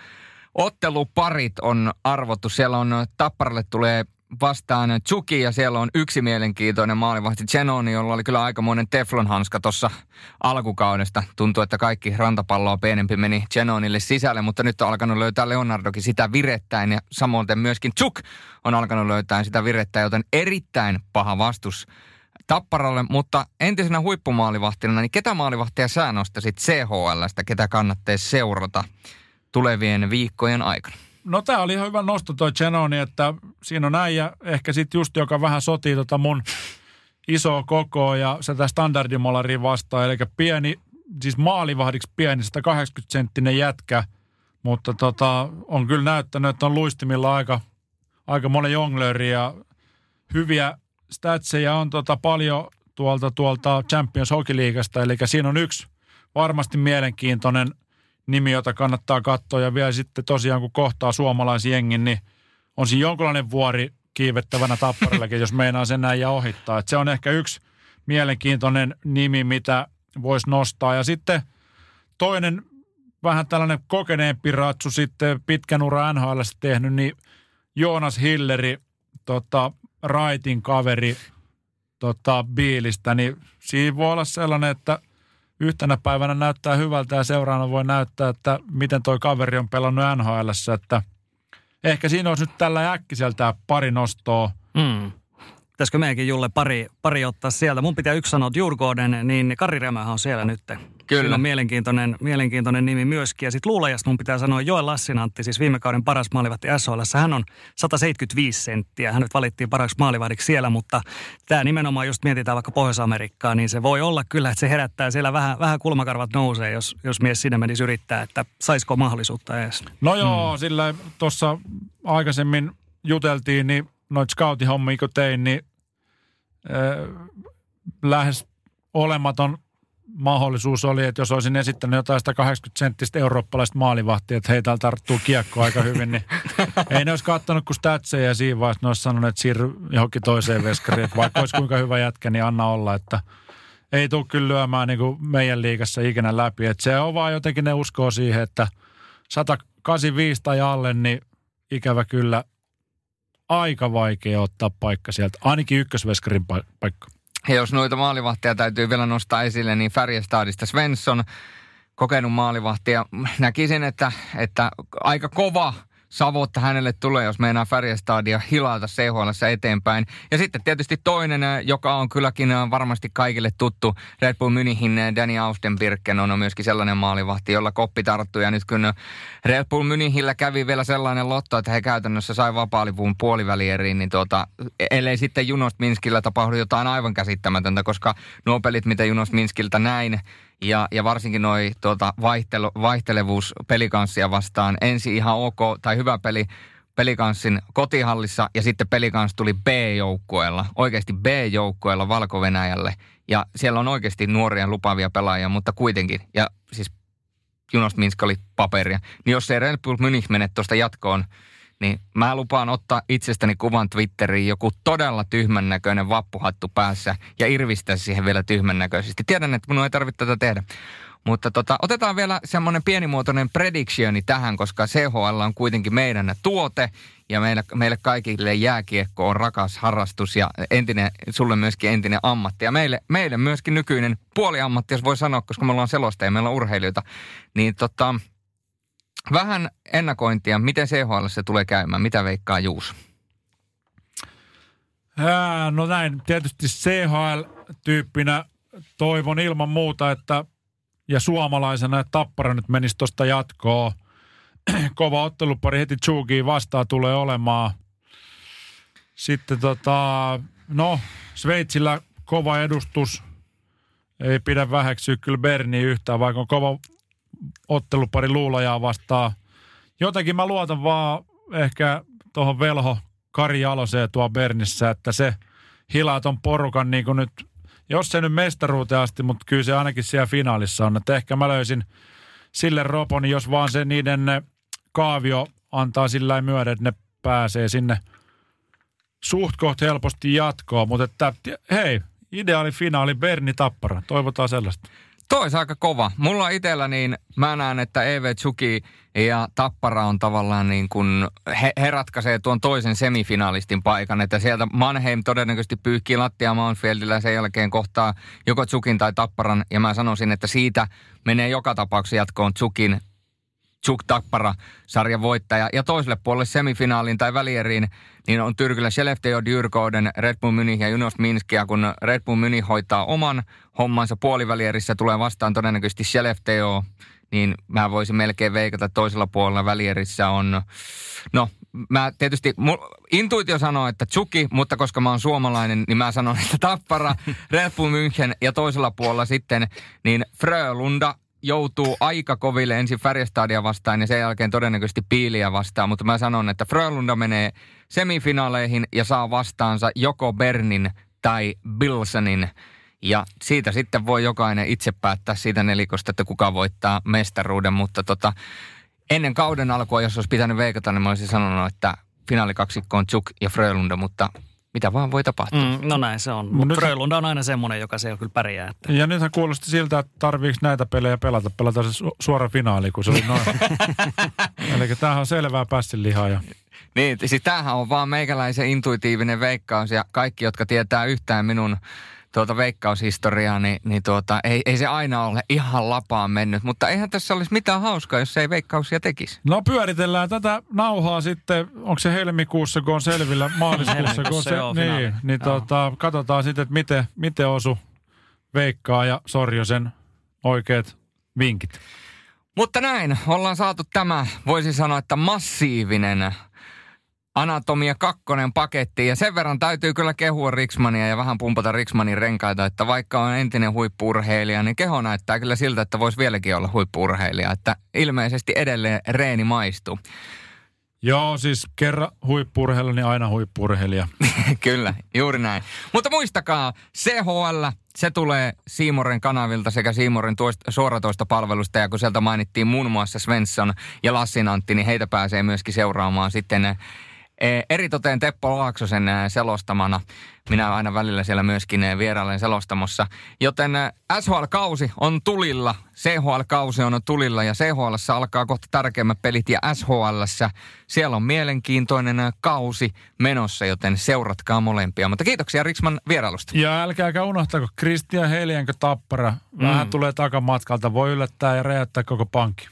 otteluparit on arvottu. Siellä on Tapparalle tulee vastaan Tsuki ja siellä on yksi mielenkiintoinen maalivahti Zenoni, jolla oli kyllä aikamoinen teflonhanska tuossa alkukaudesta. Tuntuu, että kaikki rantapalloa pienempi meni Zenonille sisälle, mutta nyt on alkanut löytää Leonardokin sitä virettäin ja samoin myöskin Tsuk on alkanut löytää sitä virettä, joten erittäin paha vastus Tapparalle, mutta entisenä huippumaalivahtina, niin ketä maalivahtia sä nostasit CHLstä, ketä kannattaa seurata tulevien viikkojen aikana? No tämä oli ihan hyvä nosto toi Genoni, että siinä on äijä ehkä sitten just, joka vähän sotii tota mun isoa kokoa ja sitä standardimolariin vastaan. Eli pieni, siis maalivahdiksi pieni, 180 senttinen jätkä, mutta tota, on kyllä näyttänyt, että on luistimilla aika, aika monen jonglööri ja hyviä statseja on tota paljon tuolta, tuolta Champions Hockey Leaguesta. Eli siinä on yksi varmasti mielenkiintoinen – nimi, jota kannattaa katsoa. Ja vielä sitten tosiaan, kun kohtaa suomalaisjengin, niin on siinä jonkinlainen vuori kiivettävänä tapparillakin, jos meinaa sen näin ja ohittaa. Et se on ehkä yksi mielenkiintoinen nimi, mitä voisi nostaa. Ja sitten toinen vähän tällainen kokeneempi ratsu sitten pitkän ura NHL tehnyt, niin Joonas Hilleri, tota, Raitin kaveri tota, Biilistä, niin siinä voi olla sellainen, että – yhtenä päivänä näyttää hyvältä ja seuraavana voi näyttää, että miten toi kaveri on pelannut nhl että ehkä siinä olisi nyt tällä äkkiseltä pari nostoa. Mm. Pitäisikö meidänkin Julle pari, pari ottaa sieltä? Mun pitää yksi sanoa, että Jurgården, niin Kari Remähän on siellä nyt. Kyllä. Siinä on mielenkiintoinen, mielenkiintoinen nimi myöskin. Ja sitten luulajasta mun pitää sanoa Joel Lassinantti, siis viime kauden paras maalivahti SHL. Hän on 175 senttiä. Hän nyt valittiin paraksi maalivahdiksi siellä, mutta tämä nimenomaan just mietitään vaikka Pohjois-Amerikkaa, niin se voi olla kyllä, että se herättää siellä vähän, vähän kulmakarvat nousee, jos, jos mies sinne menisi yrittää, että saisiko mahdollisuutta edes. No joo, mm. sillä tuossa aikaisemmin juteltiin, niin noita scoutihommia kun tein, niin äh, lähes olematon mahdollisuus oli, että jos olisin esittänyt jotain 180 senttistä eurooppalaista maalivahtia, että hei, täällä tarttuu kiekko aika hyvin, niin ei ne olisi katsonut kuin statseja ja siinä vaiheessa ne olisi sanonut, että siirry johonkin toiseen veskariin, että vaikka olisi kuinka hyvä jätkä, niin anna olla, että ei tule kyllä lyömään niin kuin meidän liigassa ikinä läpi. Että se on vaan jotenkin ne uskoo siihen, että 185 tai alle, niin ikävä kyllä aika vaikea ottaa paikka sieltä, ainakin ykkösveskarin paikka. Ja jos noita maalivahteja täytyy vielä nostaa esille, niin Färjestadista Svensson, kokenut maalivahti ja näkisin, että, että aika kova – savotta hänelle tulee, jos meinaa Färjestadia hilata CHL eteenpäin. Ja sitten tietysti toinen, joka on kylläkin varmasti kaikille tuttu, Red Bull Münichin Danny Austenbirken on myöskin sellainen maalivahti, jolla koppi tarttui. Ja nyt kun Red Bull Münichillä kävi vielä sellainen lotto, että he käytännössä sai vapaalivun puolivälieriin, niin tuota, ellei sitten Junost Minskillä tapahdu jotain aivan käsittämätöntä, koska nuo pelit, mitä Junost Minskiltä näin, ja, ja varsinkin noi tuota, vaihtelu, vaihtelevuus pelikanssia vastaan. Ensi ihan ok tai hyvä peli pelikanssin kotihallissa ja sitten pelikans tuli B-joukkueella, oikeasti B-joukkueella valko Ja siellä on oikeasti nuoria lupaavia pelaajia, mutta kuitenkin. Ja siis Junos Minsk oli paperia. Niin jos se Red Bull Munich mene tuosta jatkoon, niin mä lupaan ottaa itsestäni kuvan Twitteriin joku todella tyhmän näköinen vappuhattu päässä ja irvistää siihen vielä tyhmän näköisesti. Tiedän, että minun ei tarvitse tätä tehdä. Mutta tota, otetaan vielä semmoinen pienimuotoinen predictioni tähän, koska CHL on kuitenkin meidän tuote ja meille, meille kaikille jääkiekko on rakas harrastus ja entinen, sulle myöskin entinen ammatti. Ja meille, meille myöskin nykyinen puoliammatti, jos voi sanoa, koska me ollaan selostajia, meillä on urheilijoita. Niin tota, Vähän ennakointia, miten CHL se tulee käymään, mitä veikkaa Juus? no näin, tietysti CHL-tyyppinä toivon ilman muuta, että ja suomalaisena, että Tappara nyt menisi tuosta jatkoon. Kova ottelupari heti Chugiin vastaan tulee olemaan. Sitten tota, no, Sveitsillä kova edustus. Ei pidä väheksyä kyllä Berni yhtään, vaikka on kova ottelupari luulajaa vastaan. Jotenkin mä luotan vaan ehkä tuohon velho Kari Jaloseen tuo Bernissä, että se hilaa ton porukan niin kuin nyt jos se nyt mestaruuteen asti, mutta kyllä se ainakin siellä finaalissa on. Että ehkä mä löysin sille roponi, jos vaan se niiden kaavio antaa sillä myöden, että ne pääsee sinne suht koht helposti jatkoon. Mutta että, hei, ideaali finaali Berni Tappara. Toivotaan sellaista. Toi aika kova. Mulla itsellä niin mä näen, että EV Tsuki ja Tappara on tavallaan niin kuin, he, he ratkaisee tuon toisen semifinalistin paikan, että sieltä Manheim todennäköisesti pyyhkii lattia Mountfieldillä sen jälkeen kohtaa joko Tsukin tai Tapparan ja mä sanoisin, että siitä menee joka tapauksessa jatkoon Tsukin Chuk Tappara sarjan voittaja. Ja toiselle puolelle semifinaaliin tai välieriin, niin on Tyrkyllä Skellefteå, Dyrkouden, Red Bull Munich ja Junos Minskia. Kun Red Bull Munich hoitaa oman hommansa puolivälierissä, tulee vastaan todennäköisesti Skellefteå, niin mä voisin melkein veikata, toisella puolella välierissä on, no mä tietysti, intuitio sanoo, että Tsuki, mutta koska mä oon suomalainen, niin mä sanon, että Tappara, Red Bull München ja toisella puolella sitten niin Frölunda, joutuu aika koville ensin Färjestadia vastaan ja sen jälkeen todennäköisesti Piiliä vastaan. Mutta mä sanon, että Frölunda menee semifinaaleihin ja saa vastaansa joko Bernin tai Bilsonin. Ja siitä sitten voi jokainen itse päättää siitä nelikosta, että kuka voittaa mestaruuden. Mutta tota, ennen kauden alkua, jos olisi pitänyt veikata, niin mä olisin sanonut, että finaalikaksikko on Chuk ja Frölunda, mutta mitä vaan voi tapahtua. Mm, no näin se on. Mutta Frölunda on aina semmoinen, joka se kyllä pärjää. Että. Ja nythän kuulosti siltä, että tarviiko näitä pelejä pelata. Pelata se su- suora finaali, kun se oli noin. Eli tämähän on selvää lihaa. Ja... Niin, siis tämähän on vaan meikäläisen intuitiivinen veikkaus ja kaikki, jotka tietää yhtään minun tuota veikkaushistoriaa, niin, niin tuota, ei, ei se aina ole ihan lapaan mennyt. Mutta eihän tässä olisi mitään hauskaa, jos ei veikkauksia tekisi. No pyöritellään tätä nauhaa sitten, onko se helmikuussa, kun on selvillä, maaliskuussa, kun se, joo, niin, niin tuota, katsotaan sitten, että miten, miten osu Veikkaa ja Sorjosen oikeat vinkit. Mutta näin, ollaan saatu tämä, voisi sanoa, että massiivinen Anatomia kakkonen paketti. Ja sen verran täytyy kyllä kehua Riksmania ja vähän pumpata Riksmanin renkaita, että vaikka on entinen huippurheilija, niin keho näyttää kyllä siltä, että voisi vieläkin olla huippurheilija. Että ilmeisesti edelleen reeni maistuu. Joo, siis kerran huippurheilija, niin aina huippurheilija. Kyllä, juuri näin. Mutta muistakaa, CHL, se tulee Siimoren kanavilta sekä Siimoren suoratoista palvelusta. Ja kun sieltä mainittiin muun muassa Svensson ja Lassin Antti, niin heitä pääsee myöskin seuraamaan sitten eritoteen Teppo Laaksosen eh, selostamana. Minä aina välillä siellä myöskin eh, vierailen selostamossa. Joten SHL-kausi on tulilla, CHL-kausi on tulilla ja CHL alkaa kohta tärkeimmät pelit ja SHL siellä on mielenkiintoinen kausi menossa, joten seuratkaa molempia. Mutta kiitoksia Riksman vierailusta. Ja älkääkä unohtako, Kristian Heiliänkö Tappara. Vähän mm. tulee takamatkalta, voi yllättää ja räjäyttää koko pankki.